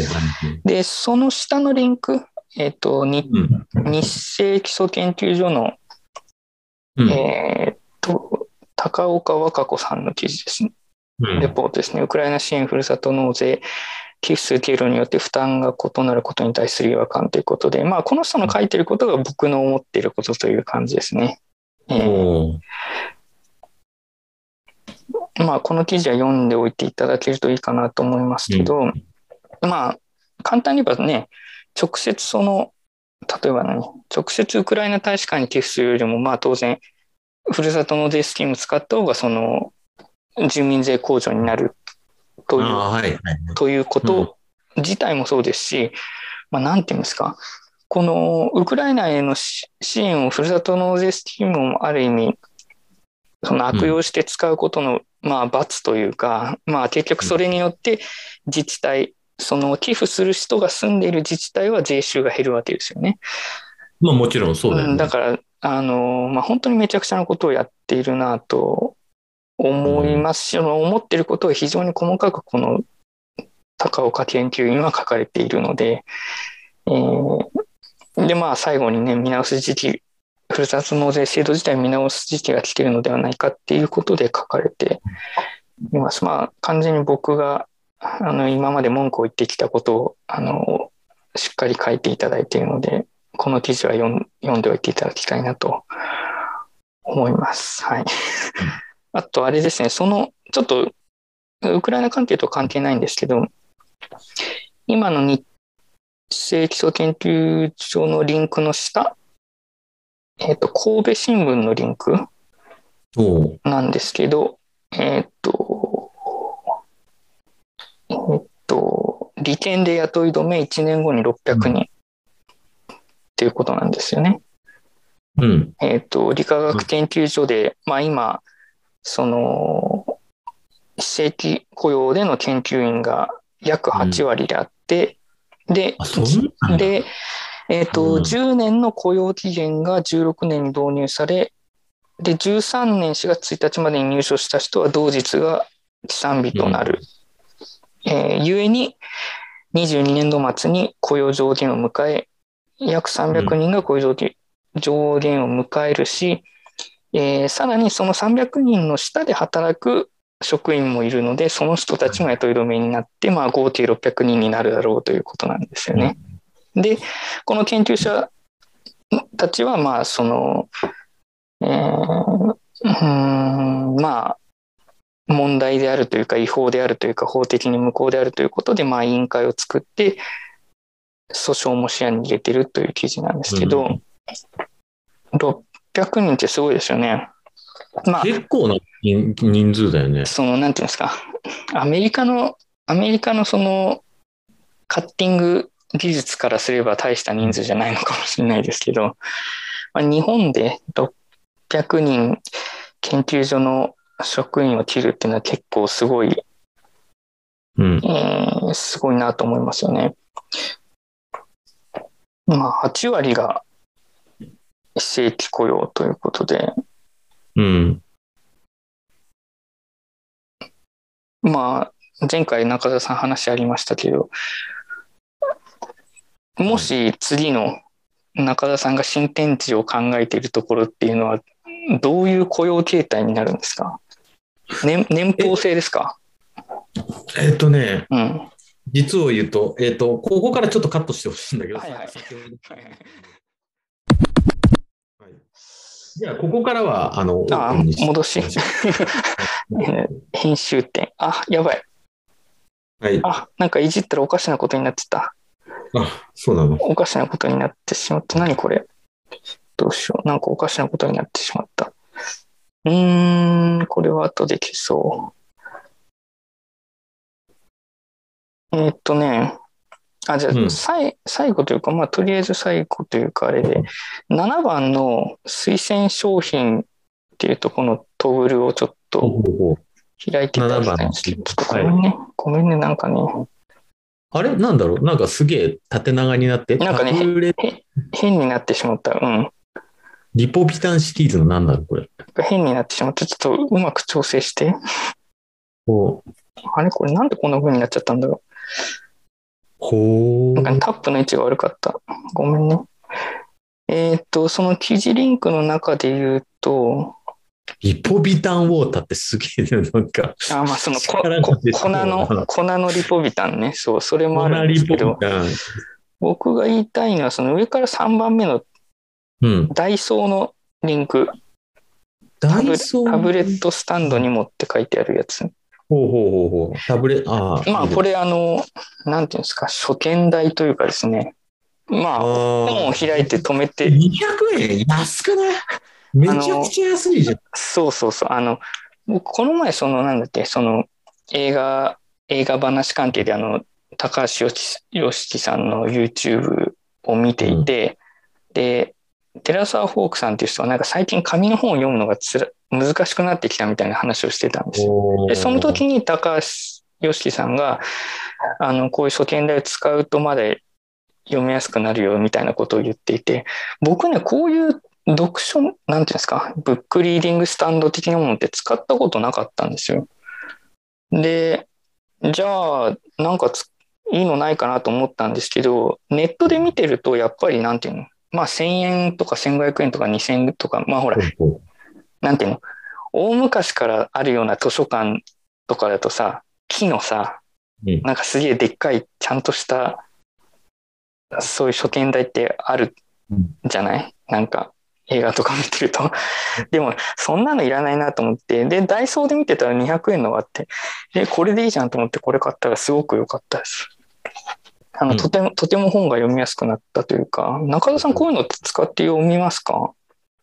で、その下のリンク、えっ、と、にうん。日清基礎研究所の、うんえっ、と、高岡和歌子さんの記事ですね。うんレポートですね。ウクライナ支援ふるさと納税寄付する経路によって負担が異なることに対する違和感ということで、まあ、この人の書いてることが僕の思っていることという感じですね。えーまあ、この記事は読んでおいていただけるといいかなと思いますけど、まあ、簡単に言えばね、直接その、例えば何、直接ウクライナ大使館に寄付するよりも、まあ当然、ふるさと納税スキームを使った方が、その、住民税控除になるというはい。ということ自体もそうですし、まあ、なんていうんですか、このウクライナへのし支援をふるさと納税スキームをある意味、その悪用して使うことの、まあ、罰というか、まあ、結局それによって自治体、その寄付する人が住んでいる自治体は税収が減るわけですよね。まあもちろんそうだよね。うんだから、あの、まあ、本当にめちゃくちゃなことをやっているなと思いますし、その思っていることを非常に細かくこの高岡研究員は書かれているので、えーで、まあ最後にね、見直す時期、ふるさと納税制度自体見直す時期が来ているのではないかっていうことで書かれています。まあ完全に僕があの今まで文句を言ってきたことをあのしっかり書いていただいているので、この記事は読ん読んでおいていただきたいなと思います。はい。あと、あれですね、その、ちょっと、ウクライナ関係と関係ないんですけど、今の日清基礎研究所のリンクの下、えっ、と、神戸新聞のリンクなんですけど、えっ、と、えっ、と、利権で雇い止め1年後に600人っていうことなんですよね。うん。えっ、と、理化学研究所で、まあ今、その、非正規雇用での研究員が約8割であって、であ、そんなんだで、えっ、と、うん10年の雇用期限が16年に導入され、で、13年4月1日までに入所した人は同日が起算日となる。えーゆえに、22年度末に雇用上限を迎え、約300人が雇用上限上限を迎えるし、えーさらにその300人の下で働く職員もいるので、その人たちも雇い止めになって、まあ、合計600人になるだろうということなんですよね。で、この研究者たちは、まあ、その、えーうーん、まあ、問題であるというか、違法であるというか、法的に無効であるということで、まあ、委員会を作って、訴訟も視野に入れてるという記事なんですけど、うん600人ってすごいですよね。まあ、結構な人人数だよね。その、なんていうんですか、アメリカの、アメリカのその、カッティング技術からすれば大した人数じゃないのかもしれないですけど、まあ、日本で600人研究所の職員を切るっていうのは結構すごい、うん。えーすごいなと思いますよね。まあ、8割が非正規雇用ということで、うん。まあ、前回中田さん話ありましたけど、もし次の中田さんが新天地を考えているところっていうのは、どういう雇用形態になるんですか？年年俸制ですか？えっとね、うん。実を言うと、えっと、ここからちょっとカットしてほしいんだけど、はいはい先ほどはいじゃあ、ここからは、あの、あ戻し編集点。あ、やばい。はい。あ、なんかいじったらおかしなことになってた。あ、そうなの？おかしなことになってしまった。何これ？どうしよう。なんかおかしなことになってしまった。うーん、これは後で消そう。えーっとね、あ、じゃあ、うん最後というか、まあ、とりあえず最後というか、あれで、7番の推薦商品っていうとこのトグルをちょっと開いていたんですけど、ちょっとごめんね。ごめんね、なんかね、あれ？なんだろう？なんかすげえ縦長になって、なんかねタブレ変になってしまった。うん。リポビタンシティーズのなんだろうこれ。変になってしまった。ちょっとうまく調整して。ほう。あれ？これなんでこんな風になっちゃったんだろほう。なんかね、タップの位置が悪かった。ごめんね。えっ、と、その記事リンクの中で言うと、リポビタンウォーターってすげえね、なんか。あ、まあその粉の、粉のリポビタンね。そう、それもあるんですけど。僕が言いたいのは、その上から3番目のうん。ダイソーのリンク、ダタブイソータブレットスタンドにもって書いてあるやつ。ほうほうほうほう。タブレああ。まあ、これ、あの、なんていうんですか、初見台というかですね。まあ、本をあ開いて止めあ。て、200円？安くない？めちゃくちゃ安いじゃん。そうそうそう。あの、僕、この前、その、なんだっけ、その、映画、映画話関係で、あの、高橋よしよしきさんの YouTube を見ていて、で、寺澤フォークさんっていう人は、なんか最近紙の本を読むのがつら難しくなってきたみたいな話をしてたんですよ。で、その時に高橋良樹さんが、あの、こういう初見台を使うとまだ読みやすくなるよみたいなことを言っていて、僕ね、こういう読書、なんていうんですか、ブックリーディングスタンド的なものって使ったことなかったんですよ。で、じゃあ、なんかついいのないかなと思ったんですけど、ネットで見てると、やっぱりなんていうの、まあ1000円とか1500円とか2000円とか、まあほら、なんていうの、大昔からあるような図書館とかだとさ、木のさ、うん。なんかすげえでっかい、ちゃんとした、そういう書店台ってあるじゃない？なんか映画とか見てると。でも、そんなのいらないなと思って、で、ダイソーで見てたら200円のがあって、え、これでいいじゃんと思ってこれ買ったらすごく良かったです。あの、うんとても、とても本が読みやすくなったというか、中田さんこういうのって使って読みますか？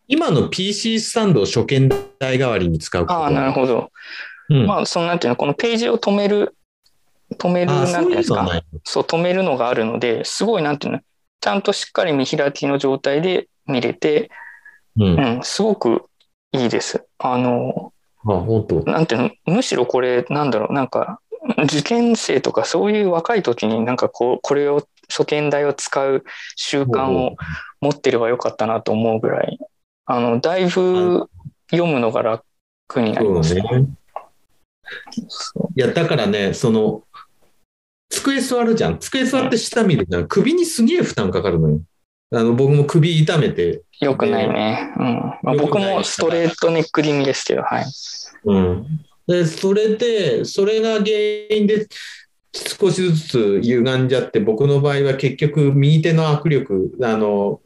今の PC スタンドを初見台代わりに使うことああ、なるほど。うんまあ、そのなんていうの、このページを止める、止める、なんていうんですか。そう、止めるのがあるので、すごい、なんていうの、ちゃんとしっかり見開きの状態で見れて、うん。あ、うん、すごくいいです。あの、本当。なんていうの、むしろこれ、なんだろう、なんか、受験生とかそういう若い時になんかこう、これを、初見台を使う習慣を持ってればよかったなと思うぐらい、あの、だいぶ読むのが楽になりますね。いや、だからね、その、机座るじゃん。机座って下見るじゃん。首にすげえ負担かかるのよ。あの、僕も首痛めて、よくないね。うん。まあ、僕もストレートネック気味ですけど、はい。うん。で、それで、それが原因で、少しずつ歪んじゃって、僕の場合は結局、右手の握力、あの、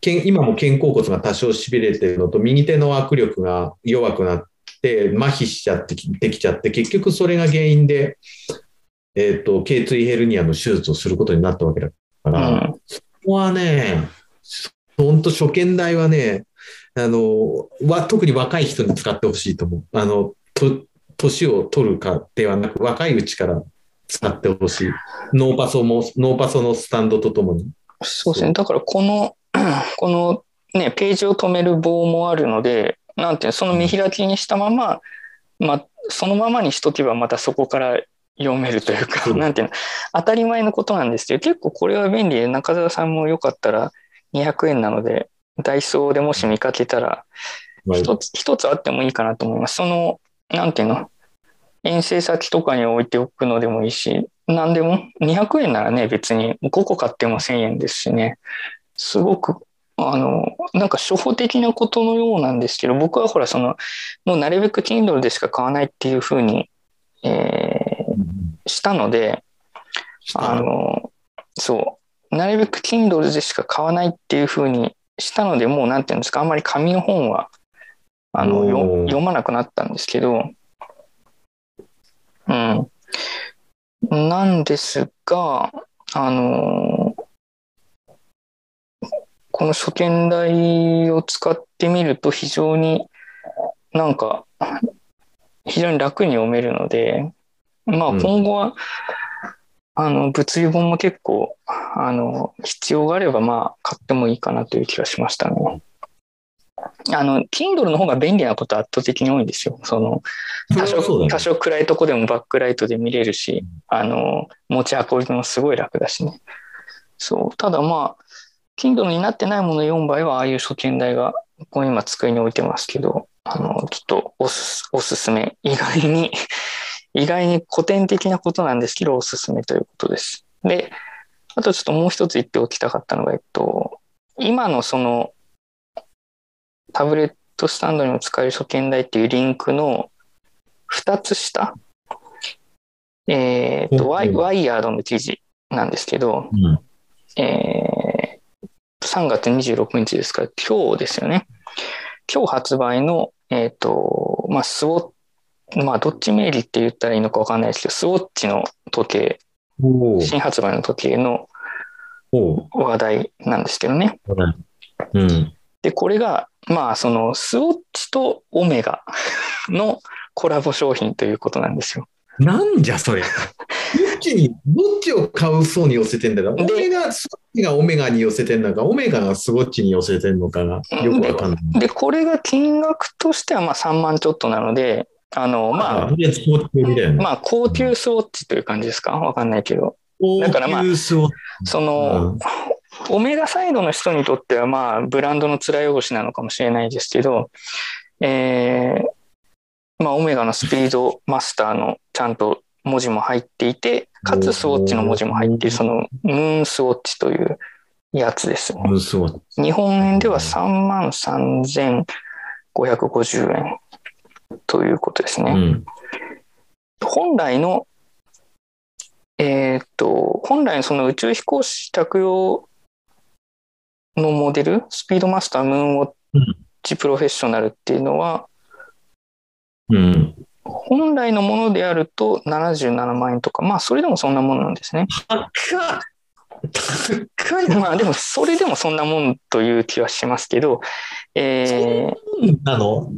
今も肩甲骨が多少しびれてるのと、右手の握力が弱くなって、麻痺しちゃってきできちゃって、結局それが原因で、えっ、と、頸椎ヘルニアの手術をすることになったわけだから、うん。ここはね、本当初見台はね、あの、は、特に若い人に使ってほしいと思う。あの、と、年を取るかではなく、若いうちから使ってほしい。ノーパソも、ノーパソのスタンドとともに。そうですね。だからこの、このね、ページを止める棒もあるので、なんていうの、その見開きにしたまま、まあ、そのままにしとけばまたそこから読めるというか、う。んなんていうの、当たり前のことなんですけど、結構これは便利で、中澤さんもよかったら200円なので、ダイソーでもし見かけたら、はい。一つ、一つあってもいいかなと思います。その、なんていうの、遠征先とかに置いておくのでもいいし、何でも、200円ならね、別に5個買っても1000円ですしね、すごく、あの、なんか初歩的なことのようなんですけど、僕はほら、その、もうなるべく Kindle でしか買わないっていうふうに、えー、したので、あの、そう、なるべく Kindle でしか買わないっていうふうにしたので、もうなんていうんですか、あんまり紙の本は、あの、読まなくなったんですけど、うん。なんですが、あの、この書見台を使ってみると非常になんか、非常に楽に読めるので、まあうん今後は、あの、物理本も結構、あの、必要があれば、まあ、買ってもいいかなという気がしましたね。あの、Kindle の方が便利なことは圧倒的に多いんですよ。その、多少、ね多少暗いとこでもバックライトで見れるし、あの、持ち運びもすごい楽だしね。そう。ただまあ、Kindle になってないものを読む場合は、ああいう書見台が、ここに今机に置いてますけど、あの、ちょっとおすおすすめ。意外に、意外に古典的なことなんですけど、おすすめということです。で、あとちょっともう一つ言っておきたかったのが、えっと、今のその、タブレットスタンドにも使える書見台っていうリンクの2つ下、えっと、ワイうんワイヤードの記事なんですけど、うんえー3月26日ですから、今日ですよね。今日発売の、えっ、と、まあ、スウォッまあ、どっちメーリって言ったらいいのかわかんないですけど、スウォッチの時計、新発売の時計の話題なんですけどね。うん。で、これが、まあ、その、スウォッチとオメガのコラボ商品ということなんですよ。なんじゃそれ。どっちに、どっちを買う層に寄せてんだか、オでメガ、スウォッチがオメガに寄せてんのか、オメガがスウォッチに寄せてんのかがよくわかんない。で、これが金額としては、まあ、3万ちょっとなので、あの、まあ、まあ、高級スウォッチという感じですかわかんないけど。だからまあその、オメガサイドの人にとっては、まあ、ブランドの面汚しなのかもしれないですけど、えーまあ、オメガのスピードマスターのちゃんと文字も入っていて、かつスウォッチの文字も入っている、そのムーンスウォッチというやつです。ムーンスウォッチ。日本円では3万3550円ということですね。うん。本来の、えーっと、本来のその宇宙飛行士着用のモデル、スピードマスタームーンウォッチプロフェッショナルっていうのは、うん。本来のものであると77万円とか、まあそれでもそんなもんなんですね。まあでもそれでもそんなもんという気はしますけど、えなの？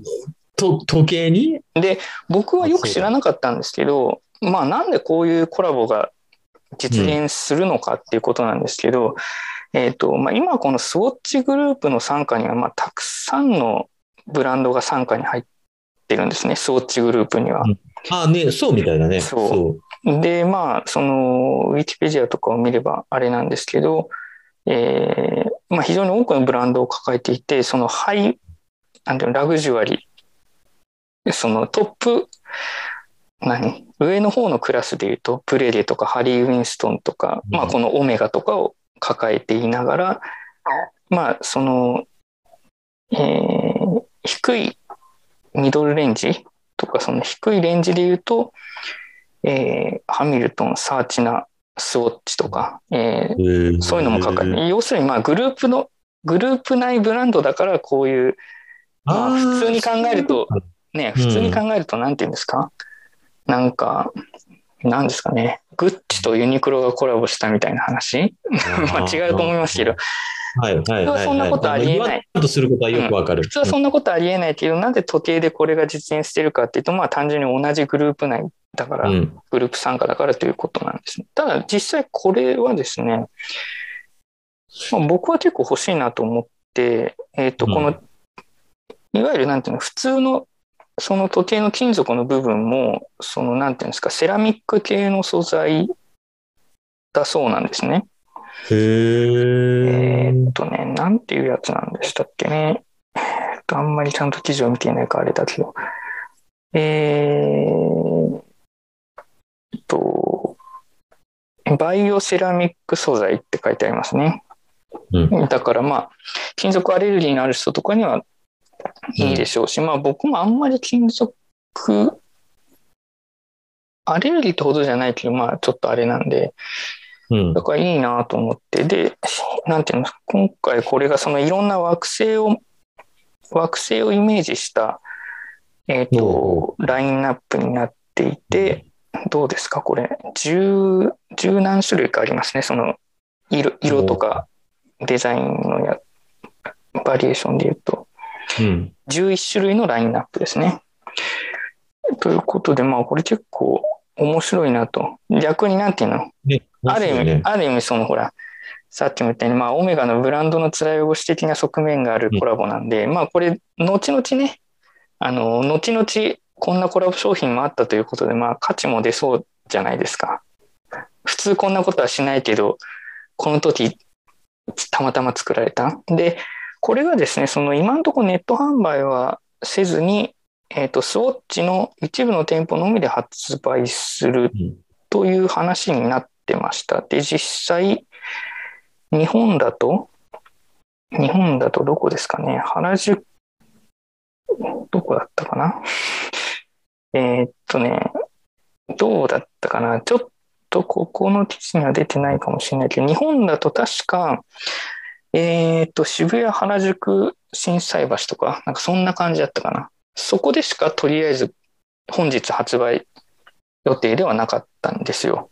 と時計に？ーで、僕はよく知らなかったんですけど、まあなんでこういうコラボが実現するのかっていうことなんですけど、えっ、と、まあ今このスウォッチグループの傘下には、まあたくさんのブランドが傘下に入ってるんですね、スウォッチグループには。あね、そうみたいだね。そうで、まあ、その、ウィキペディアとかを見ればあれなんですけど、えーまあ、非常に多くのブランドを抱えていて、そのハイ、なんていうの、ラグジュアリー、そのトップ、何？上の方のクラスで言うと、プレレとかハリー・ウィンストンとか、うん。まあ、このオメガとかを抱えていながら、まあ、その、えー低いミドルレンジとか、その低いレンジで言うと、えーハミルトン、サーチナ、スウォッチとか、えーそういうのも抱えて、要するにまあグループの、グループ内ブランドだからこういう、まあ普通に考えると、ね、うん普通に考えるとなんて言うんですか、なんか、なんですかね、グッチとユニクロがコラボしたみたいな話？まあ違うと思いますけど、はいはいはい、はい。普通はそんなことありえない。とすることはよくわかる。普通はそんなことありえないけど、なんで時計でこれが実現してるかっていうと、まあ単純に同じグループ内だから、うん。グループ参加だからということなんですね。ただ実際これはですね、まあ、僕は結構欲しいなと思って、えっ、と、うん。この、いわゆるなんていうの、普通のその時計の金属の部分も、そのなんていうんですか、セラミック系の素材だそうなんですね。へええ。ーっとね、なんていうやつなんでしたっけね。あんまりちゃんと記事を見ていないからあれだけど。えーっと、バイオセラミック素材って書いてありますね。うん。だからまあ、金属アレルギーのある人とかにはいいでしょうし、まあ僕もあんまり金属、アレルギーってほどじゃないけど、まあちょっとあれなんで、うんだ。からいいなと思って、で、なんていうの、今回これがそのいろんな惑星を、惑星をイメージした、えっ、と、ラインナップになっていて、どうですか、これ。十、十何種類かありますね。その、色、色とかデザインのや、バリエーションで言うと。うん。11種類のラインナップですね。ということで、まあ、これ結構面白いなと。逆になんていうの？ね、ある意味、ね。ある意味そのほら、さっきも言ったように、まあ、オメガのブランドの辛い汚し的な側面があるコラボなんで、まあ、これ、後々ね、あの、後々、こんなコラボ商品もあったということで、まあ、価値も出そうじゃないですか。普通こんなことはしないけど、この時、たまたま作られた。で、これがですね、その今のところネット販売はせずに、えっ、と、スウォッチの一部の店舗のみで発売するうん。という話になってました。で、実際、日本だと、日本だとどこですかね、原宿、どこだったかな。えーっとね、どうだったかな。ちょっとここの記事には出てないかもしれないけど、日本だと確か、えーっと、渋谷、原宿、心斎橋とか、なんかそんな感じだったかな。そこでしかとりあえず本日発売予定ではなかったんですよ。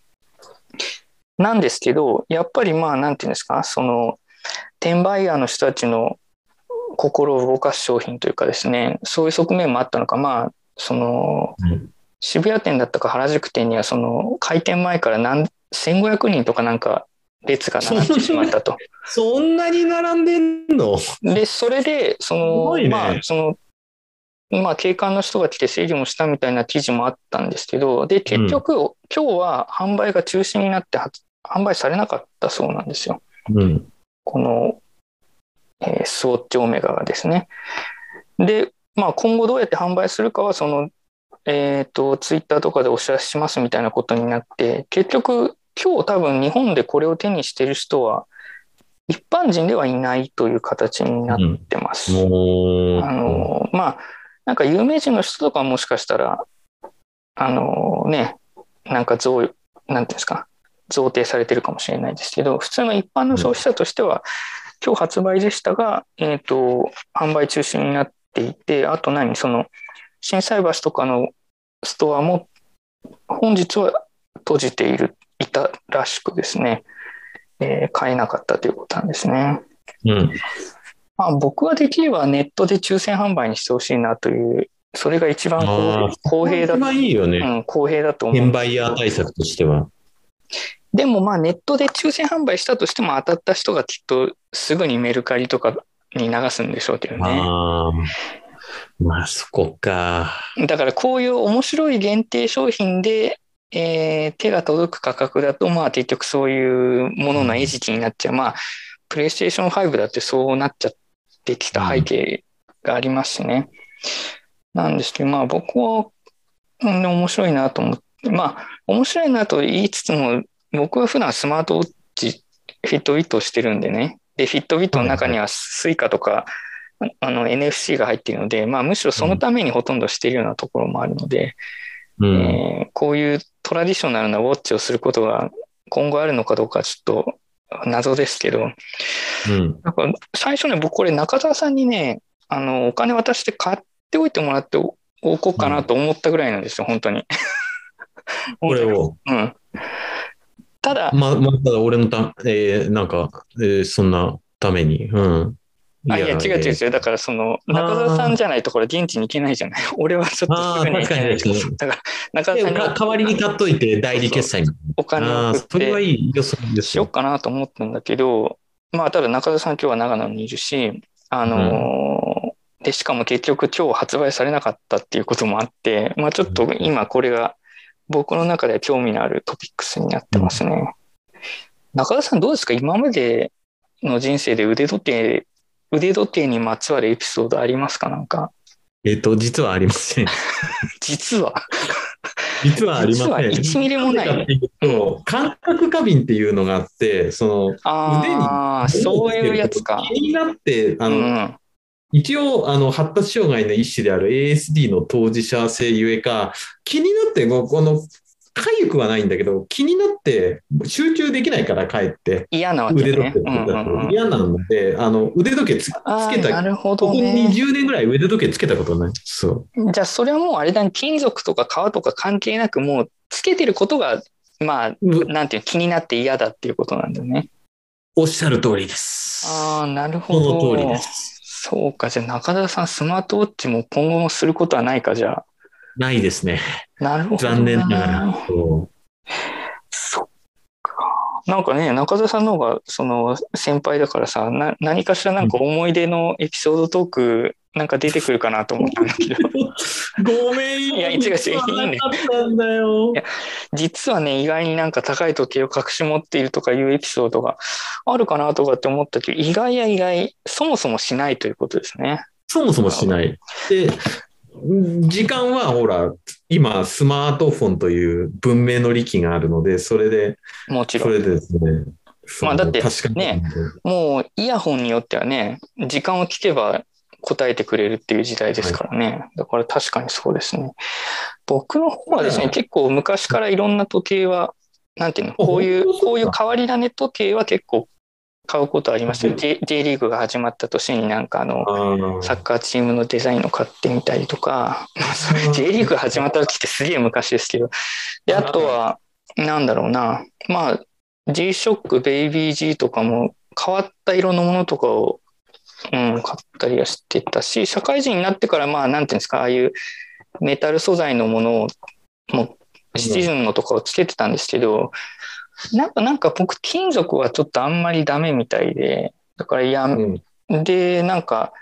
なんですけど、やっぱりまあ、なんていうんですか、その、転売ヤーの人たちの心を動かす商品というかですね、そういう側面もあったのか、まあ、その、うん渋谷店だったか原宿店には、その、開店前から何、1500人とかなんか列が並んでしまったと。そんなに並んでんの？で、それで、その、ねまあ、その、まあ、警官の人が来て整理もしたみたいな記事もあったんですけど、で、結局、今日は販売が中止になって発販売されなかったそうなんですよ。うん。この、えースウォッチオメガがですね。で、まあ、今後どうやって販売するかは、その、えっ、と、ツイッターとかでお知らせしますみたいなことになって、結局、今日多分日本でこれを手にしてる人は、一般人ではいないという形になってます。もう、あの、まあ、なんか有名人の人とかはもしかしたら、あのね、なんか増、なんていうんですか、贈呈されてるかもしれないですけど、普通の一般の消費者としては、今日発売でしたが、えっ、と、販売中止になっていて、あと何、その、心斎橋とかのストアも、本日は閉じている、いたらしくですね、えー買えなかったということなんですね。うん。まあ、僕はできればネットで抽選販売にしてほしいなという、それが一番あ公平だ一番いいよね。うん、公平だと思う。転売ヤー対策としては。でもまあネットで抽選販売したとしても当たった人がきっとすぐにメルカリとかに流すんでしょうけどね。まあ、そこか。だからこういう面白い限定商品で、えー手が届く価格だとまあ結局そういうものの餌食になっちゃう。まあ、プレイステーション5だってそうなっちゃってきた背景がありますしね。なんですけど、まあ僕は、うん、面白いなと思って、まあ面白いなと言いつつも、僕は普段スマートウォッチ、フィットビットをしてるんでね。で、フィットビットの中にはスイカとか、あの NFC が入っているので、まあむしろそのためにほとんどしているようなところもあるので、うん。えーこういうトラディショナルなウォッチをすることが今後あるのかどうかちょっと謎ですけど、うん。なんか最初ね、僕これ中澤さんにね、あの、お金渡して買っておいてもらっておおこうかなと思ったぐらいなんですよ、本当に。これを。うん。ただ、ま、まただ俺のた、えーなんか、えーそんなために。うん。あ、いや、違う違うえー違う。だから、その、中澤さんじゃないとこれ現地に行けないじゃない。俺はちょっとすぐに行けないだから、中澤さんに代わりに買っといて代理決済に。お金を送っそれはていい予想ですよしよう。かなと思ったんだけど、まあ、ただ中澤さん今日は長野にいるし、あのーで、しかも結局今日発売されなかったっていうこともあって、まあちょっと今これが僕の中では興味のあるトピックスになってますね。中田さんどうですか？今までの人生で腕時計、腕時計にまつわるエピソードありますか？なんか。えっと、実はありません。実は？実はありません。実は1ミリもない？うと、感覚過敏っていうのがあって、その、ああ、そういうやつか。気になって、あの、うん。一応、あの、発達障害の一種である ASD の当事者性ゆえか、気になって、こうこの、痒くはないんだけど、気になって集中できないから、帰って。嫌なわけ腕時計。ねうんうんうん。嫌なので、あの、腕時計つけた、るほここどね。20年ぐらい腕時計つけたことない。そう。じゃあ、それはもうあれだね、金属とか革とか関係なく、もうつけてることが、まあ、うなんていうの気になって嫌だっていうことなんだよね。おっしゃる通りです。ああ、なるほそど。の通りです。そうか、じゃあ中田さん、スマートウォッチも今後もすることはないか、じゃあ。ないですね。なるほど。残念ながら。。そっか。なんかね、中田さんの方が、その、先輩だからさ、な、何かしらなんか思い出のエピソードトーク、なんか出てくるかなと思ったんだけど、ごめんいや違う違ういいねい。や実はね、意外になんか高い時計を隠し持っているとかいうエピソードがあるかなとかって思ったけど、意外や意外、そもそもしないということですね。そもそもしない。で、時間はほら、今、スマートフォンという文明の利器があるので、それで、もちろん。それでですね。まあだって確かにねもうイヤホンによってはね、時間を聞けば答えてくれるっていう時代ですからね。だから確かにそうですね。僕の方はですね、うん結構昔からいろんな時計は、なんていうの、こういう、こういう変わり種時計は結構買うことありましたよ。うん J, J リーグが始まった年になんかあの、サッカーチームのデザインを買ってみたりとか、J リーグが始まった時ってすげえ昔ですけど。で、あとは、なんだろうな。まあ、G-SHOCK、ベイビー G とかも変わった色のものとかを、うん、買ったりはしてたし、社会人になってから、まあ、なんていうんですか、ああいうメタル素材のものを、もう、シチズンのとかをつけてたんですけど、なんか、なんか僕、金属はちょっとあんまりダメみたいで、だからやうん。で、なんか、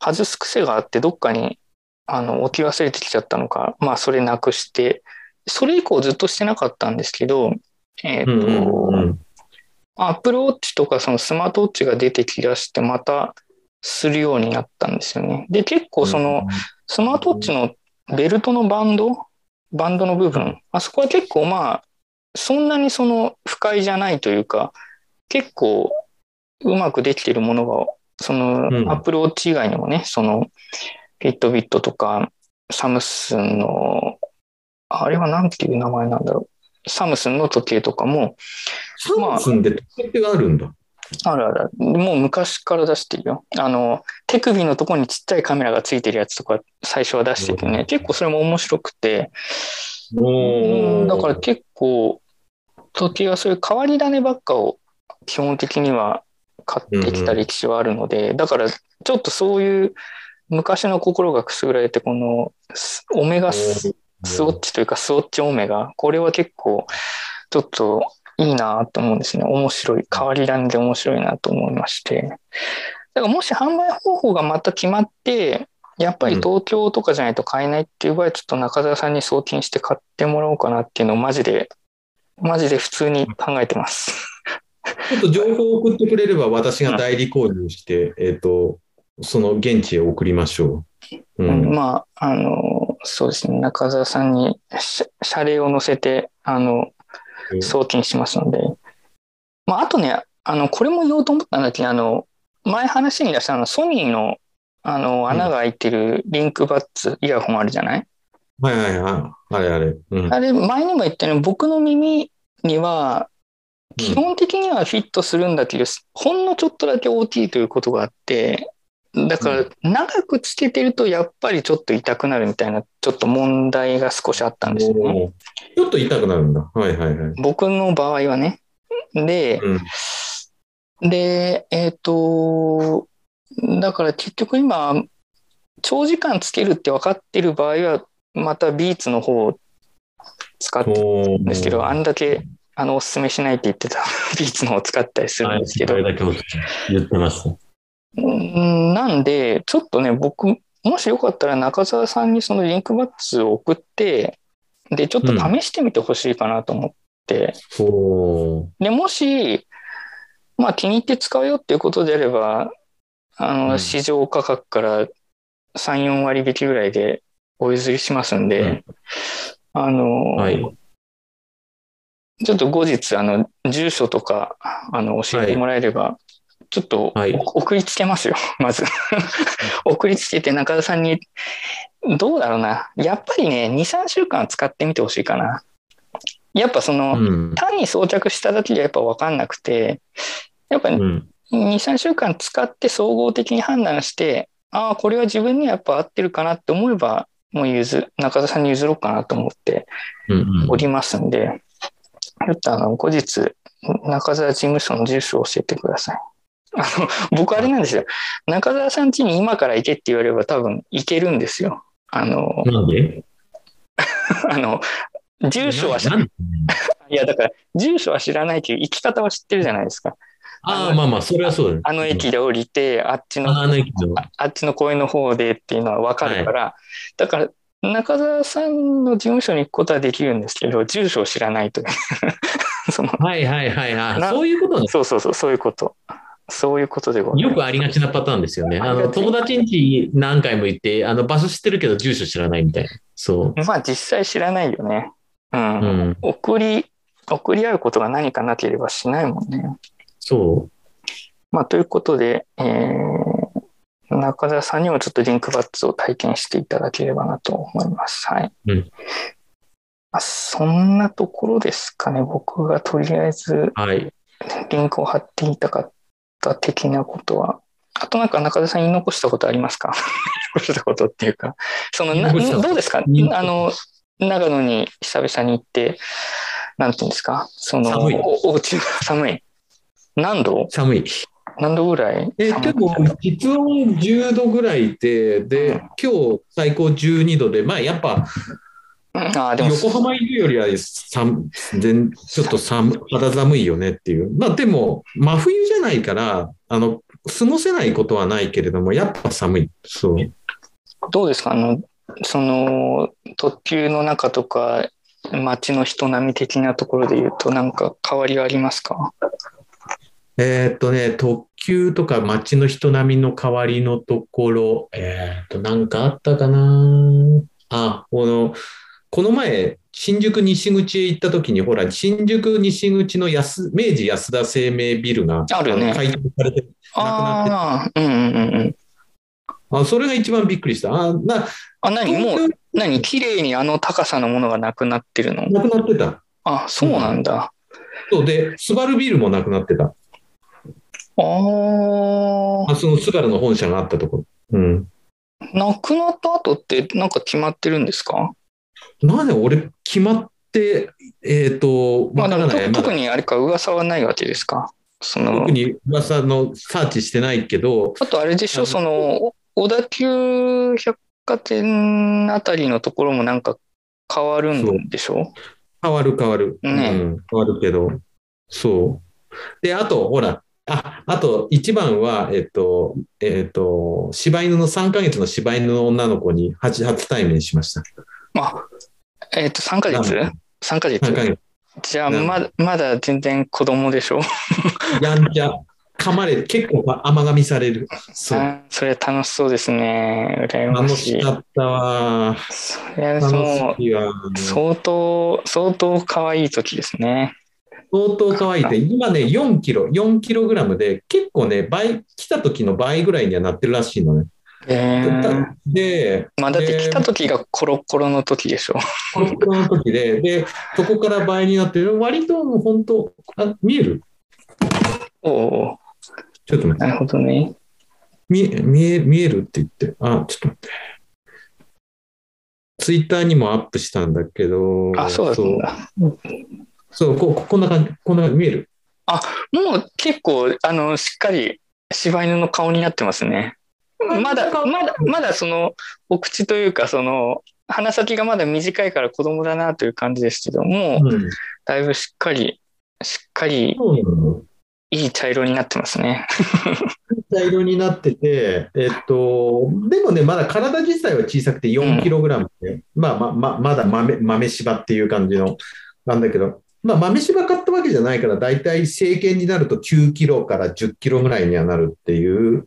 外す癖があって、どっかに、あの、置き忘れてきちゃったのか、まあ、それなくして、それ以降ずっとしてなかったんですけど、えっ、と、うんうんうん。アップルウォッチとかそのスマートウォッチが出てきだして、またするようになったんですよね。で、結構その、スマートウォッチのベルトのバンド、バンドの部分、あそこは結構まあ、そんなにその不快じゃないというか、結構うまくできているものが、そのうん Apple Watch 以外にもね、そのフィットビットとか、サムスンの、あれはなんていう名前なんだろう。サムスンの時計とかも、サムスンで時計があるんだ。あるある。もう昔から出してるよ。あの、手首のところにちっちゃいカメラがついてるやつとか最初は出しててね、結構それも面白くて、だから結構、時計はそういう変わり種ばっかを基本的には買ってきた歴史はあるので、だからちょっとそういう昔の心がくすぐられて、このスオメガススウォッチというかスウォッチオメガ、これは結構ちょっといいなと思うんですね。面白い、変わり種で面白いなと思いまして。だからもし販売方法がまた決まって、やっぱり東京とかじゃないと買えないっていう場合は、ちょっと中澤さんに送金して買ってもらおうかなっていうのをマジで、マジで普通に考えてます。ちょっと情報を送ってくれれば私が代理購入して、えっ、と、その現地へ送りましょう。うん。まあ、あの、そうですね、中澤さんにし謝礼を乗せて、あの、うん送金しますので。まあ、あとね、あの、これも言おうと思ったんだけど、あの、前話に出したあの、ソニーの、あの、穴が開いてるリンクバッツ、イヤホンあるじゃない？はいはいはい。あれあれ。うん。あれ、前にも言ったように、僕の耳には、基本的にはフィットするんだけど、ほんのちょっとだけ大きいということがあって、だから、長くつけてると、やっぱりちょっと痛くなるみたいな、ちょっと問題が少しあったんですよね。ちょっと痛くなるんだ。はいはいはい。僕の場合はね。で、うん。で、えっ、と、だから結局今、長時間つけるって分かってる場合は、またビーツの方を使ってるおんですけど、あんだけあのおすすめしないって言ってたビーツの方を使ったりするんですけど、あれだけ言ってました。うんなんで、ちょっとね、僕、もしよかったら中澤さんにそのリンクバッツを送って、で、ちょっと試してみてほしいかなと思って、おーで、もし、まあ気に入って使うよっていうことであれば、あの、うん。市場価格から3、4割引きぐらいでお譲りしますんで、あの、はい。ちょっと後日、あの、住所とか、あの、教えてもらえれば、ちょっと、はいお送りつけますよ、まず。送りつけて中田さんに、どうだろうな。やっぱりね、2、3週間使ってみてほしいかな。やっぱその、うん。単に装着しただけじゃやっぱ分かんなくて、やっぱ2、うん。3週間使って総合的に判断して、ああ、これは自分にはやっぱ合ってるかなって思えば、もう譲、中田さんに譲ろうかなと思ってうん。おりますんで、ちょっとあの、後日、中澤事務所の住所を教えてください。あの、僕あれなんですよ。中澤さん家に今から行けって言われれば多分行けるんですよ。あの、なんで？あの、住所は知なんで？いや、だから、住所は知らないけど、行き方は知ってるじゃないですか。ああ、まあまあ、それはそうだね。あの駅で降りて、あっちの、ああの。ああっちの公園の方でっていうのは分かるから、だから、中澤さんの事務所に行くことはできるんですけど、住所を知らないという。そのはいはいはい。あなそういうことなんですそうそうそう、そういうこと。そういうことでございます。よくありがちなパターンですよね。あの友達ん家何回も行って、あの場所知ってるけど住所知らないみたいな。そまあ実際知らないよね。うん。う。うん。送り、送り合うことが何かなければしないもんね。そまあということで、えー、中澤さんにもちょっとリンクバッツを体験していただければなと思います。はい。うんまあ、そんなところですかね。僕がとりあえずう。はい。リンクを貼っていたかった的なことは。あとなんか中田さん言い残したことありますか？言 い残したことっていうか、そのなどうですか？あの、長野に久々に行って、なんていうんですか？その、寒い。おお家が 寒い。何度？寒い。何度ぐらいえ、でも、実温10度ぐらいで、で、うん。今日最高12度で、まあやっぱ、ああ、でも、横浜いるよりは寒全ちょっと寒肌寒いよねっていう。まあでも、真冬じゃないから、あの、過ごせないことはないけれども、やっぱ寒い。そう。どうですか？あの、その、特急の中とか、街の人並み的なところで言うと、なんか変わりはありますか？えーっとね、特急とか街の人並みの代わりのところ、えーっと、なんかあったかな？あ、この、この前、新宿西口へ行った時に、ほら、新宿西口の安明治安田生命ビルがあるねの開拓されてああ、うんうんうんうん。あ、それが一番びっくりした。あ、な、あ、何？もう東、何？綺麗にあの高さのものがなくなってるの？京なくなってた。あ、そうなんだ。そうで、スバルビルもなくなってた。ああ、あ、そのスバルの本社があったところ。うん。なくなった後ってなんか決まってるんですか？なんで俺、決まって、えっ、と、まあだと特にあれか噂はないわけですか？その特、に噂のサーチしてないけど、あとあれでしょ、その、小田急百貨店あたりのところもなんか変わるんでしょ？変わる変わる。ね。うん、変わるけど、そう。で、あと、ほら、あ、あと、一番は、えっと、えっと、柴犬の3ヶ月の柴犬の女の子に初初対面しました。あ、えっと、3ヶ月？なん ?3 ヶ月3ヶ月。じゃあ、うんまだ、まだ全然子供でしょ？やんちゃ、噛まれ、結構甘噛みされる。そう。あそれ楽しそうですね。羨ま楽しいし。かったわ。いわ。う、相当、相当可愛い時ですね。相当可愛いって、今ね、4キロ、4キログラムで、結構ね、倍、来た時の倍ぐらいにはなってるらしいのね。えー、で、まあだってで来た時がコロコロの時でしょ。コロコロの時で、で、そこから倍になってる、割ともう本当、あ見える？おおちょっと待ってなるほどね。見え、見え、見えるって言って、あ、ちょっと待って。ツイッターにもアップしたんだけど、あ、そうだったんだ。そう、こここんな感じ、こんな見える？もう結構、あの、しっかり柴犬の顔になってますね。まだ、まだ、まだその、お口というか、その、鼻先がまだ短いから子供だなという感じですけど、もう、うん。だいぶしっかり、しっかりいい茶色になってますね。茶色になってて、えっと、でもね、まだ体自体は小さくて4キログラムで、まあまあままだ豆豆柴っていう感じの、なんだけど、まあ豆柴買ったわけじゃないから、だいたい成犬になると9キロから10キロぐらいにはなるっていう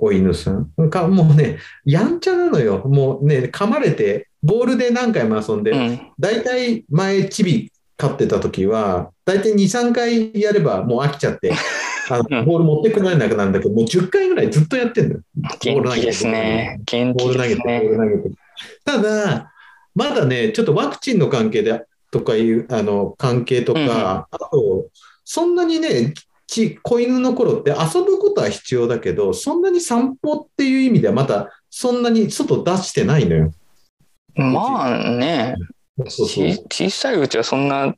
お犬さん。かもうね、やんちゃなのよ。もうね、噛まれて、ボールで何回も遊んで、うん。大体前チビ飼ってた時は、大体2、3回やればもう飽きちゃって、あのうんボール持ってくれなくなるんだけど、もう10回ぐらいずっとやってんだよ。元気ですね。元気ですね。ル投げて。ただ、まだね、ちょっとワクチンの関係で、とかいう、あの、関係とか、うんうんあと、そんなにね、ち子犬の頃って遊ぶことは必要だけど、そんなに散歩っていう意味ではまた、そんなに外出してないのよ。まあね、そうそうち小さいうちはそんな、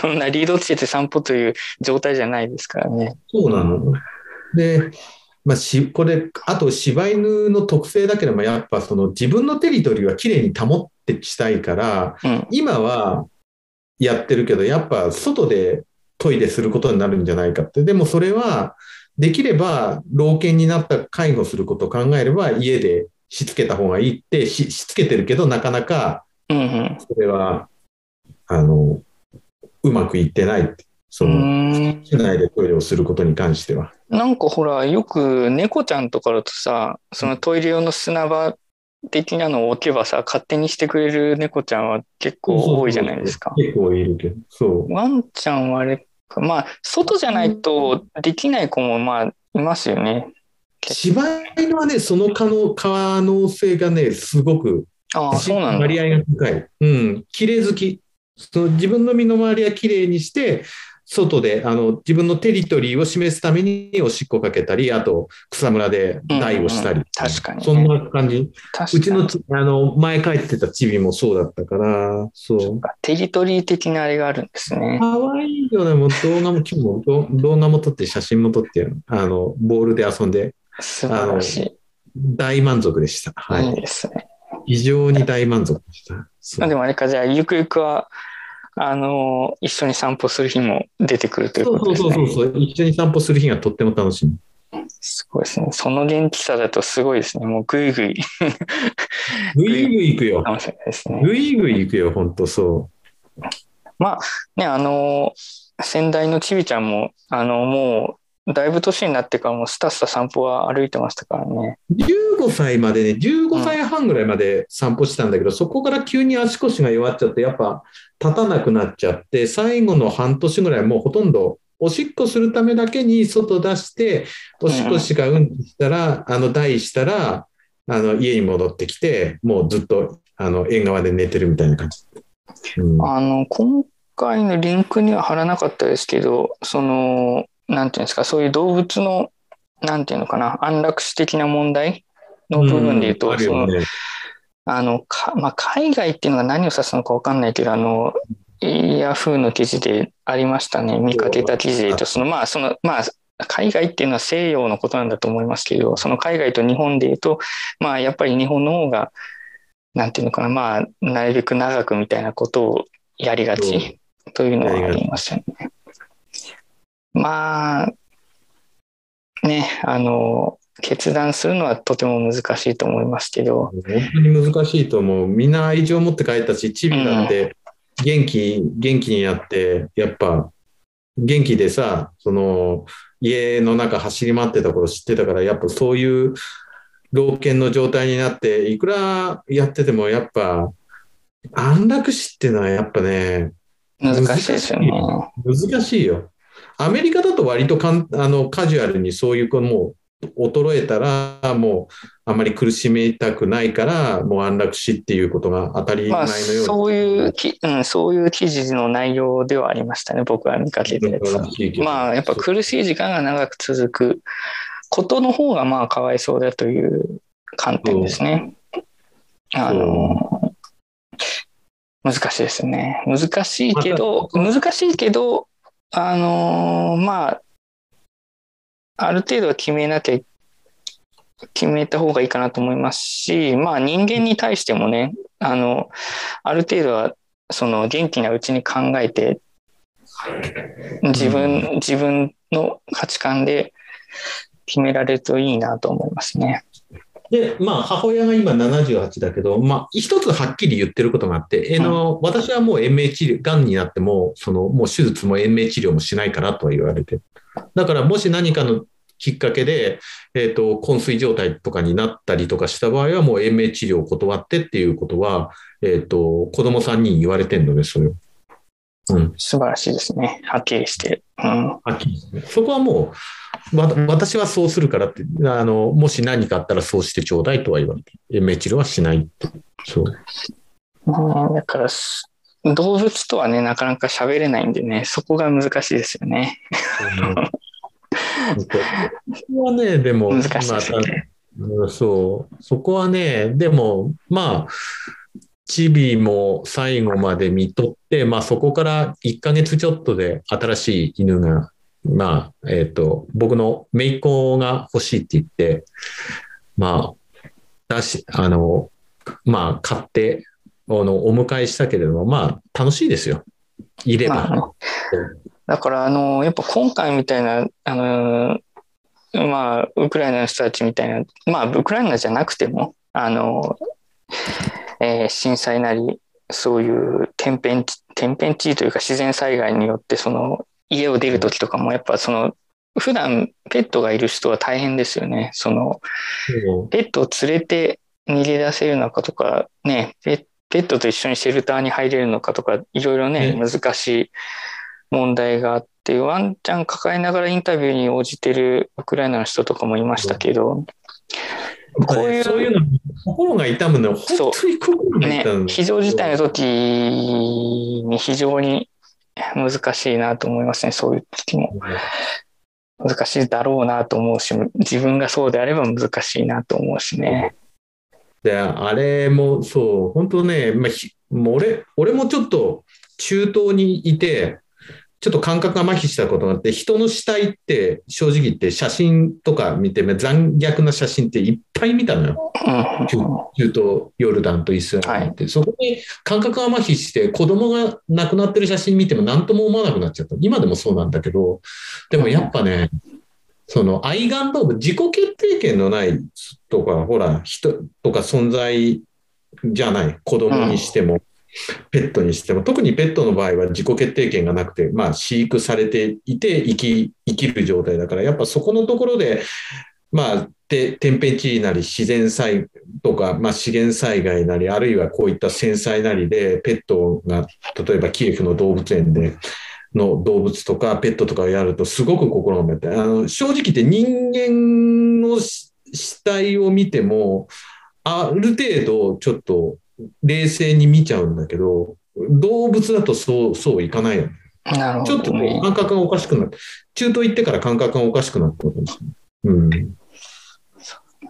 そんなリードつけて散歩という状態じゃないですからね。そうなの。で、まあ、しこれ、あと柴犬の特性だけども、やっぱその自分のテリトリーはきれいに保ってしたいから、うん。今はやってるけど、やっぱ外でトイレすることになるんじゃないかって。でもそれは、できれば老犬になった介護することを考えれば、家でしつけた方がいいってししつけてるけど、なかなか。それは、あの、うまくいってないって。そうの、でトイレをすることに関しては。なんかほら、よく猫ちゃんとかだとさ、そのトイレ用の砂場的なのを置けばさ、勝手にしてくれる猫ちゃんは結構多いじゃないですか。結構いるけど、そう。ワンちゃんはあれか、まあ、外じゃないとできない子もまあ、いますよね。柴犬はね、その可能可能性がね、すごくああ、そうなんだ。割合が高い。うん。綺麗好き。その自分の身の回りは綺麗にして、外であの自分のテリトリーを示すためにおしっこかけたり、あと草むらで台をしたり。うんうん確かにねそんな感じ。うちのちあの前帰ってたチビもそうだったから、そう。テリトリー的なあれがあるんですね。かわいいよね。もう動画も今日も動動画も撮って写真も撮って、あの、ボールで遊んで素晴らしい。大満足でした。はいい。いですね。非常に大満足でした。でもあれか、じゃあ、ゆくゆくは、あの、一緒に散歩する日も出てくるということですね。そうそうそうそう。一緒に散歩する日がとっても楽しみ。すごいですね。その元気さだとすごいですね。もうぐいぐい ぐいぐい行くよ。かもしれないですね。ぐいぐい行くよ、本当そね、あの、先代のちびちゃんも、あの、もう、だいぶ年になってからもうスタスタ散歩は歩いてましたからね。う。15歳までね、15歳半ぐらいまで散歩してたんだけど、そこから急に足腰が弱っちゃって、やっぱ立たなくなっちゃって、最後の半年ぐらいもうほとんど、おしっこするためだけに外出して、おしっこしかうんちしたら、あの、台したら、あの、家に戻ってきて、もうずっと、あの、縁側で寝てるみたいな感じ。うんあの、今回のリンクには貼らなかったですけど、その、なんていうんですか、そういう動物の、なんていうのかな、安楽死的な問題の部分で言うと、んあるそのよね。あの、かまあ、海外っていうのが何を指すのか分かんないけど、あの、ヤフーの記事でありましたね。見かけた記事で言うと、その、まあ、その、まあ、海外っていうのは西洋のことなんだと思いますけど、その海外と日本で言うと、まあ、やっぱり日本の方が、なんていうのかな、まあ、なるべく長くみたいなことをやりがちというのはありますよね。まあ、ね、あの、決断するのはとても難しいと思いますけど、本当に難しいと思う。みんな愛情を持って帰ったし、チビだって元気、元気になって、やっぱ元気でさ、その家の中走り回ってた頃知ってたから、やっぱそういう老犬の状態になって、いくらやっててもやっぱ安楽死っていうのはやっぱね、難しいですよね。難しいよ。アメリカだと割とかんあのカジュアルにそういう子もう衰えたらもうあまり苦しめたくないからもう安楽死っていうことが当たり前まあ、のように。そういうき、うん、そういう記事の内容ではありましたね、僕は見かけたやつは。まあ、やっぱ苦しい時間が長く続くことの方が、まあ、かわいそうだという観点ですね。あの、難しいですね。難しいけど、難しいけど、あの、まあ、ある程度は決めなきゃ決めた方がいいかなと思いますし、まあ人間に対してもね、あの、ある程度はその元気なうちに考えて、自分、自分の価値観で決められるといいなと思いますね。で、まあ、母親が今78だけど、まあ、一つはっきり言ってることがあって、あの、私はもう延命治療、癌になっても、その、もう手術も延命治療もしないからとは言われて。だから、もし何かのきっかけで、えっ、と、昏睡状態とかになったりとかした場合は、もう延命治療を断ってっていうことは、えっ、と、子供3人言われてんので、それを。うん。素晴らしいですね。はっきりしてる。うん。はっきりしてねそこはもう、わ私はそうするからって、あの、もし何かあったらそうしてちょうだいとは言われて、延命治療はしないって。そう。うんだからす、動物とはね、なかなか喋れないんでね、そこが難しいですよね。そこはね、でも、難しいですよね。まあそう、そこはね、でも、まあ、チビも最後まで見とって、まあそこから1ヶ月ちょっとで新しい犬が、まあ、えっ、と、僕の姪っ子が欲しいって言って、まあ、だし、あの、まあ、買って、あの、お迎えしたけれども、まあ、楽しいですよ。いれば。まあだから、あの、やっぱ今回みたいな、あの、まあ、ウクライナの人たちみたいな、まあ、ウクライナじゃなくても、あの、えー震災なり、そういう天変地、天変地というか自然災害によって、その、家を出るときとかも、やっぱその、普段ペットがいる人は大変ですよね。その、ペットを連れて逃げ出せるのかとか、ね、ペペットと一緒にシェルターに入れるのかとか、いろいろね、ね難しい問題があって、ワンちゃん抱えながらインタビューに応じてるウクライナの人とかもいましたけど、こういうそういうの、心が痛むのは、本当に心がね痛む。、非常事態の時に非常に難しいなと思いますね、そういう時も。難しいだろうなと思うし、自分がそうであれば難しいなと思うしね。で、あれもそう、本当ね、まあ、ひもう俺、俺もちょっと中東にいて、ちょっと感覚が麻痺したことがあって、人の死体って正直言って写真とか見て、残虐な写真っていっぱい見たのよ。うん中中東、ヨルダンとイスラエルって。そこで感覚が麻痺して、子供が亡くなってる写真見ても何とも思わなくなっちゃった。今でもそうなんだけど、でもやっぱね、その愛玩動物、自己決定権のないとか、ほら、人とか存在じゃない、子供にしても、ペットにしても、特にペットの場合は自己決定権がなくて、まあ、飼育されていて生き生きる状態だから、やっぱそこのところで、まあ、て天変地異なり自然災とか、まあ、資源災害なり、あるいはこういった戦災なりで、ペットが、例えばキエフの動物園で、の動物とかペットとかをやるとすごく心が痛い。あの正直言って人間の死体を見ても、ある程度ちょっと冷静に見ちゃうんだけど、動物だとそう、そういかないよね。なるほちょっとどね。感覚がおかしくなって、中東行ってから感覚がおかしくなったことですね。うん。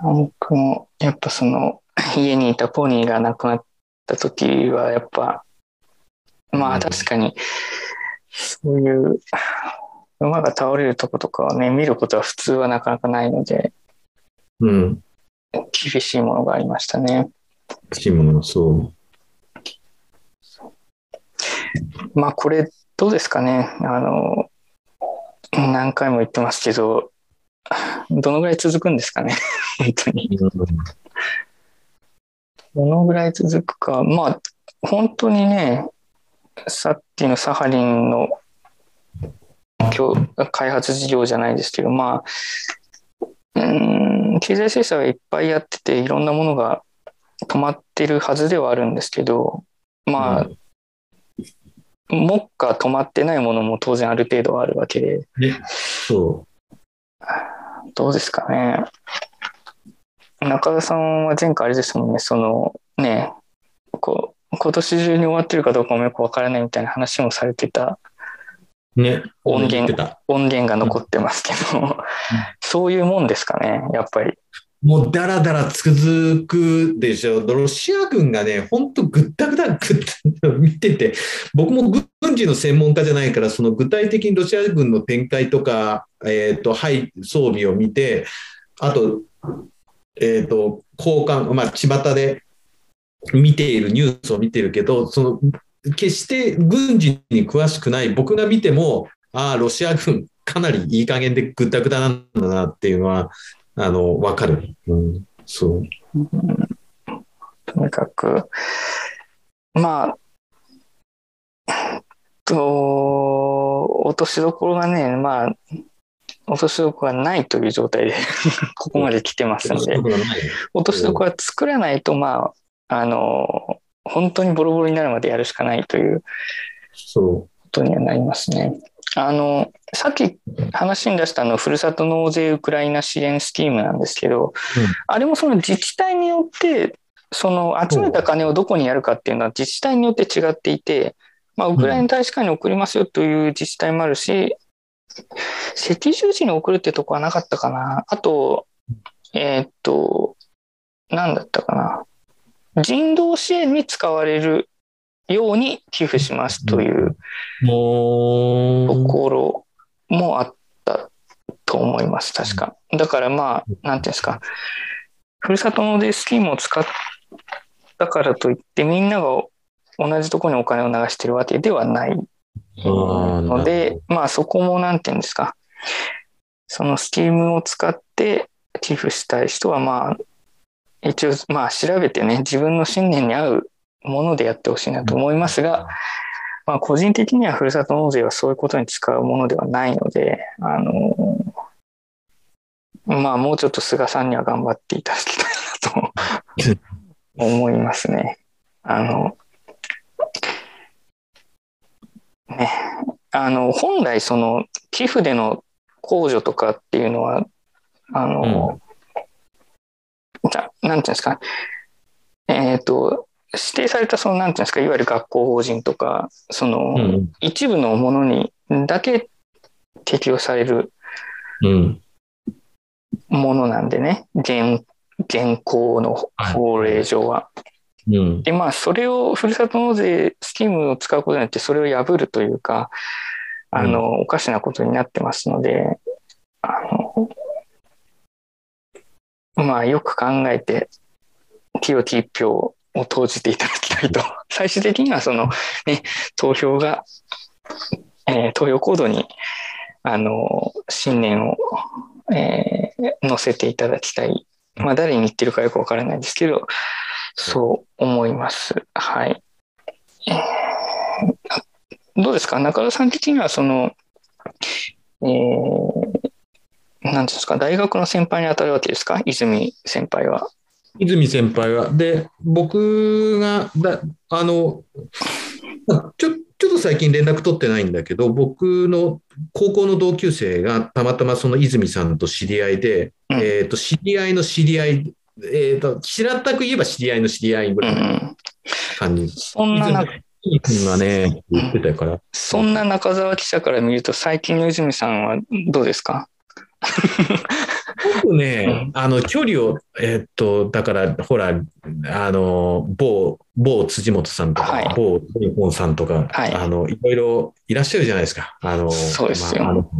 僕も、やっぱその、家にいたポニーが亡くなった時は、やっぱ、まうんあ確かに、そういう、馬が倒れるとことかはね、見ることは普通はなかなかないので、うん。厳しいものがありましたね。チームの、そう。まあこれ、どうですかね。あの、何回も言ってますけど、どのぐらい続くんですかね。本当に。どのぐらい続くか。まあ、本当にね、さっきのサハリンの今日開発事業じゃないですけど、まあ、うん、経済制裁はいっぱいやってて、いろんなものが止まってるはずではあるんですけど、まあ、目下止まってないものも当然ある程度はあるわけで、そどうですかね。中田さんは前回あれですもんね、そのね、こう、今年中に終わってるかどうかもよくわからないみたいな話もされてたう。ね。音源。音源が残ってますけど、そういうもんですかね、やっぱり。もうだらだら続くでしょ。ロシア軍がね、本当ぐったぐたぐった見てて、僕も軍事の専門家じゃないから、その具体的にロシア軍の展開とか、えっ、と、はい、装備を見て、あと、えっ、と、交換、まあ、巷で見ているニュースを見てるけど、その、決して軍事に詳しくない僕が見ても、ああ、ロシア軍かなりいい加減でぐったぐたなんだなっていうのは、あの、わかる。うん、そう。とにかく、まあ、と、落としどころがね、まあ、落としどころがないという状態で ここまで来てますので、落としどころは作らないと、まあ、あの、本当にボロボロになるまでやるしかないというそことにはなりますね。あの、さっき話に出したあの、ふるさと納税ウクライナ支援スキームなんですけど、うんあれもその自治体によって、その集めた金をどこにやるかっていうのは自治体によって違っていて、まあ、ウクライナ大使館に送りますよという自治体もあるし、赤十字に送るってとこはなかったかな。あと、えーっと、なんだったかな。人道支援に使われるように寄付しますというとう、ころもあったと思います、確か。だからまあ、なんていうんですか、ふるさと納税スキームを使ったからといって、みんなが同じところにお金を流してるわけではないので、まあそこもなんていうんですか、そのスキームを使って寄付したい人はまあ、一応まあ調べてね、自分の信念に合うものでやってほしいなと思いますが、まあ個人的にはふるさと納税はそういうことに使うものではないので、あのまあもうちょっと菅さんには頑張っていただきたいなと 思いますね。あの、ね、あの、本来その寄付での控除とかっていうのは、あの、じゃなんていうんですか、えっ、と、指定されたその、なんていうんですか、いわゆる学校法人とか、その、うん。一部のものにだけ適用されるうん。ものなんでね、現現行の法令上は。うん。で、まあ、それを、ふるさと納税スキームを使うことによって、それを破るというか、あの、おかしなことになってますので、あの、まあ、よく考えて、清き一票を投じていただきたいと。最終的には、その、ね、投票が、えー投票行動に、あの、信念を、えー乗せていただきたい。まあ、誰に言ってるかよくわからないですけど、そう思います。はい。どうですか？中田さん的には、その、えー、なんですか、大学の先輩に当たるわけですか？泉先輩は。泉先輩は。で、僕が、だあの、ちょちょっと最近連絡取ってないんだけど、僕の高校の同級生がたまたまその泉さんと知り合いで、うんえっ、と、知り合いの知り合い、えっ、と、平たく言えば知り合いの知り合いぐうらいのん。感じ。そんなな、泉君がね、言ってたから。そんな中澤記者から見ると、最近の泉さんはどうですか？僕ね、あの、距離を、えっと、だから、ほら、あの、某、某辻元さんとか、はい。某日本さんとか、はい。あの、いろいろいらっしゃるじゃないですか。あの、そうですよ。まああの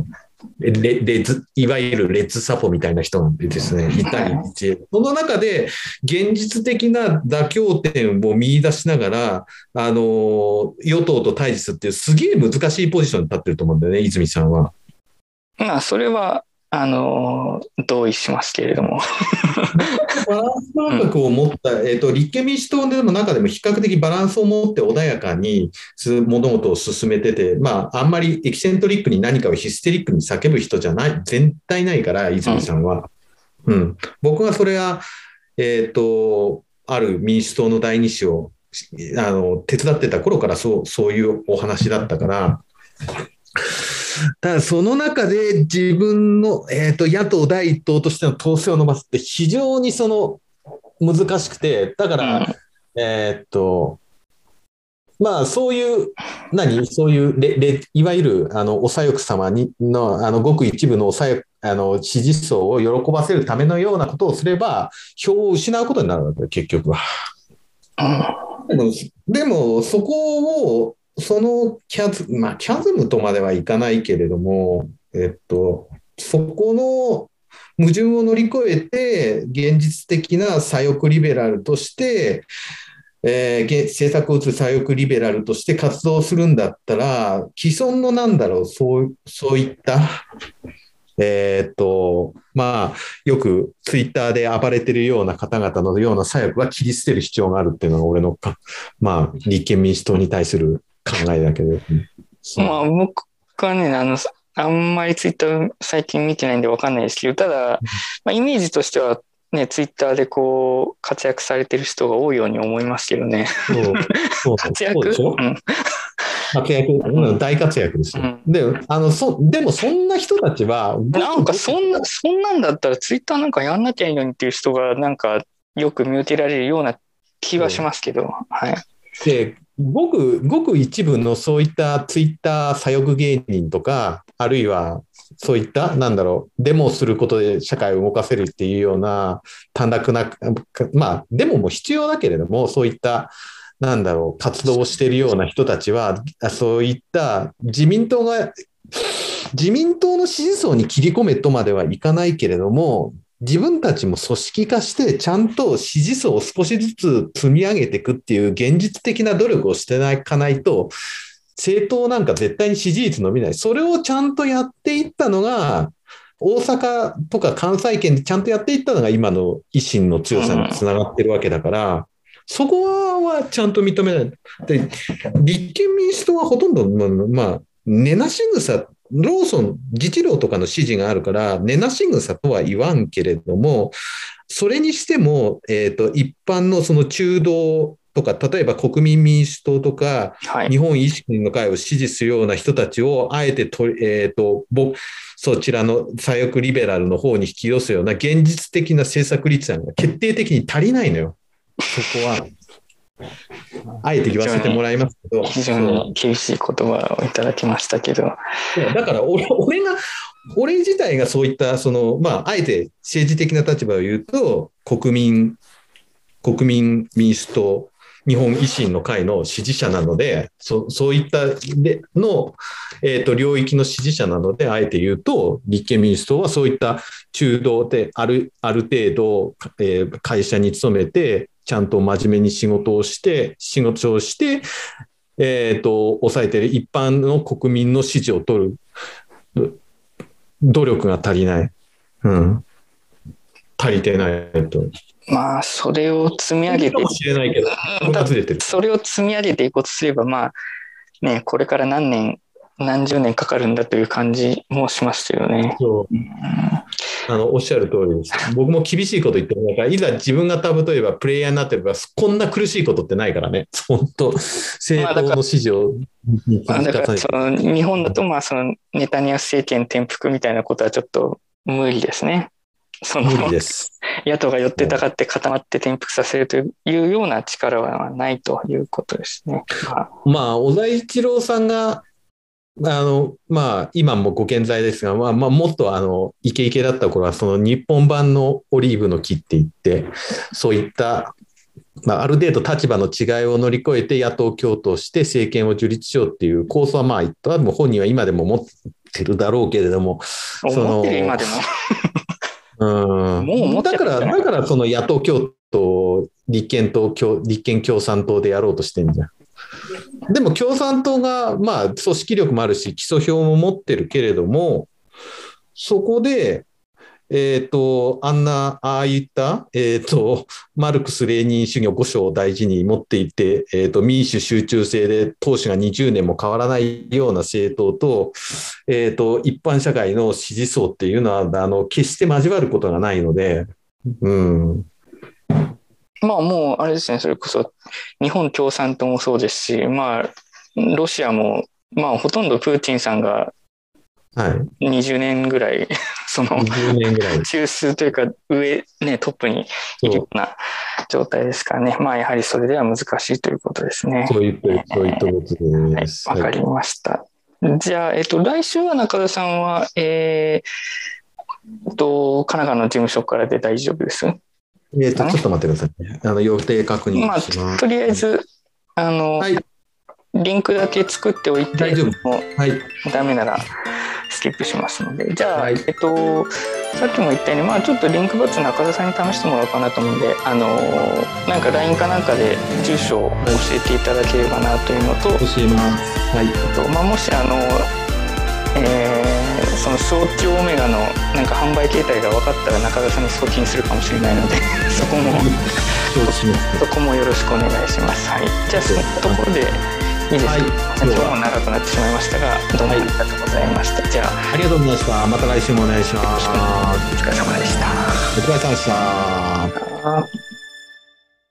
レレッツいわゆるレッツサポみたいな人がですね、い。たりして、その中で現実的な妥協点を見出しながら、あの、与党と対峙っていうすげえ難しいポジションに立ってると思うんだよね、泉さんは。まあ、それは、あの、同意しますけれども。バランス感覚を持った、えっ、と、立憲民主党でも中でも比較的バランスを持って穏やかにす物事を進めてて、まあ、あんまりエキセントリックに何かをヒステリックに叫ぶ人じゃない、絶対ないから、泉さんは。うん。僕はそれは、えっ、と、ある民主党の第二子を、あの、手伝ってた頃からそう、そういうお話だったから、ただその中で自分の、えー、と野党第一党としての統制を伸ばすって非常にその難しくて、だから、うん。えーっと、まあそういう、何？そういうレレ、いわゆるあのお左翼様にのあのごく一部のお左翼あの支持層を喜ばせるためのようなことをすれば、票を失うことになるわけよ、結局は。でも、でもそこを、そのキャズ、まあ、キャズムとまではいかないけれども、えっと、そこの矛盾を乗り越えて、現実的な左翼リベラルとして、えー政策を打つ左翼リベラルとして活動するんだったら、既存のなんだろう、そうそういった、えっと、まあ、よくツイッターで暴れてるような方々のような左翼は切り捨てる必要があるっていうのが俺の、まあ、立憲民主党に対する考えだけど、そう。まあ、僕はね、あの、あんまりツイッター最近見てないんでわかんないですけど、ただ、まあ、イメージとしては、ね、ツイッターでこう、活躍されてる人が多いように思いますけどね。そう。そう。活躍？そうでしょ？うん。活躍、うん。大活躍ですよ。うん。で、あの、そ、でもそんな人たちは、なんかそんな、そんなんだったらツイッターなんかやんなきゃいいのにっていう人がなんかよく見受けられるような気はしますけど、はい。で、ごく、ごく一部のそういったツイッター左翼芸人とか、あるいはそういった、なんだろう、デモをすることで社会を動かせるっていうような短絡な、まあ、デモも必要だけれども、そういった、なんだろう、活動をしているような人たちは、そういった自民党が、自民党の支持層に切り込めとまではいかないけれども、自分たちも組織化して、ちゃんと支持層を少しずつ積み上げていくっていう現実的な努力をしていかないと、政党なんか絶対に支持率伸びない。それをちゃんとやっていったのが、大阪とか関西圏でちゃんとやっていったのが今の維新の強さにつながってるわけだから、そこはちゃんと認めない。で、立憲民主党はほとんど、まあ、根なし草、ローソン、自治労とかの指示があるから、根なし草とは言わんけれども、それにしても、えっ、と、一般のその中道とか、例えば国民民主党とか、はい。日本維新の会を支持するような人たちを、あえてと、えっ、と、ぼそちらの左翼リベラルの方に引き寄せるような現実的な政策立案が決定的に足りないのよ。そこは。あえて言わせてもらいますけど。非常に厳しい言葉をいただきましたけど、だから俺、俺が、俺自体がそういった、その、まあ、あえて政治的な立場を言うと、国民、国民民主党、日本維新の会の支持者なので、そそういったでの、えーと領域の支持者なので、あえて言うと、立憲民主党はそういった中道であるある程度、えー会社に勤めて、ちゃんと真面目に仕事をして、仕事をして、えっ、と、抑えてる一般の国民の支持を取るど努力が足りない。うん。足りてないと。まあ、それを積み上げてかもしれないけど。それを積み上げていこうとすれば、まあ、ね、これから何年、何十年かかるんだという感じもしますけどね。そう。あの、おっしゃる通りです。僕も厳しいこと言ってる中、いざ自分が例えばプレイヤーになってれば、こんな苦しいことってないからね。本当政党の支持をまあ、だからその日本だと、まあ、そのネタニヤフ政権転覆みたいなことはちょっと無理ですね。その無理です。野党が寄ってたかって固まって転覆させるというような力はないということですね。まあまあ、小田一郎さんが、あの、まあ、今もご健在ですが、まあ、まあ、もっとあの、イケイケだった頃は、その日本版のオリーブの木って言って、そういった、まあ、ある程度立場の違いを乗り越えて野党共闘して政権を樹立しようっていう構想は、まあ、多分本人は今でも持ってるだろうけれども、その思ってる今でも。うんもうだから、だからその野党共闘、立憲党共、立憲共産党でやろうとしてんじゃん。でも共産党が、まあ、組織力もあるし、基礎票も持ってるけれども、そこで、えっ、と、あんな、ああいった、えっ、と、マルクス・レーニン主義を五章を大事に持っていて、えっ、と、民主集中制で党首が20年も変わらないような政党と、えっ、と、一般社会の支持層っていうのは、あの、決して交わることがないので、うん。まあもうあれですね、それこそ日本共産党もそうですし、まあロシアも、まあほとんどプーチンさんがはい。20年ぐらい、その20年ぐらい。中枢というか上、ね、トップにいるような状態ですからね。まあやはりそれでは難しいということですね。そういった、そういったことはいで、す。わかりました。じゃあ、えっと、来週は中田さんは、えー、えっと、神奈川の事務所からで大丈夫です？えっ、と、ちょっと待ってくださいね。あの、予定確認まあ。とりあえず、あの、はいリンクだけ作っておいて、大丈もうはい。ダメならスキップしますので、じゃあ、はいえっと、さっきも言ったように、まあ、ちょっとリンクバツ中田さんに試してもらおうかなと思うんで、あの、なんか LINE かなんかで住所を教えていただければなというのと、教えます。はい。えっとまあ、もしあの、えーその早朝オメガのなんか販売形態が分かったら中田さんに送金するかもしれないので そこも。そこもよろしくお願いします。はい、じゃあそんなところで、いいですか、はい今日も長くなってしまいましたが、どうもありがとうございました。じゃあ、ありがとうございました。また来週もお願いします。お疲れ様でした。お疲れ様でした。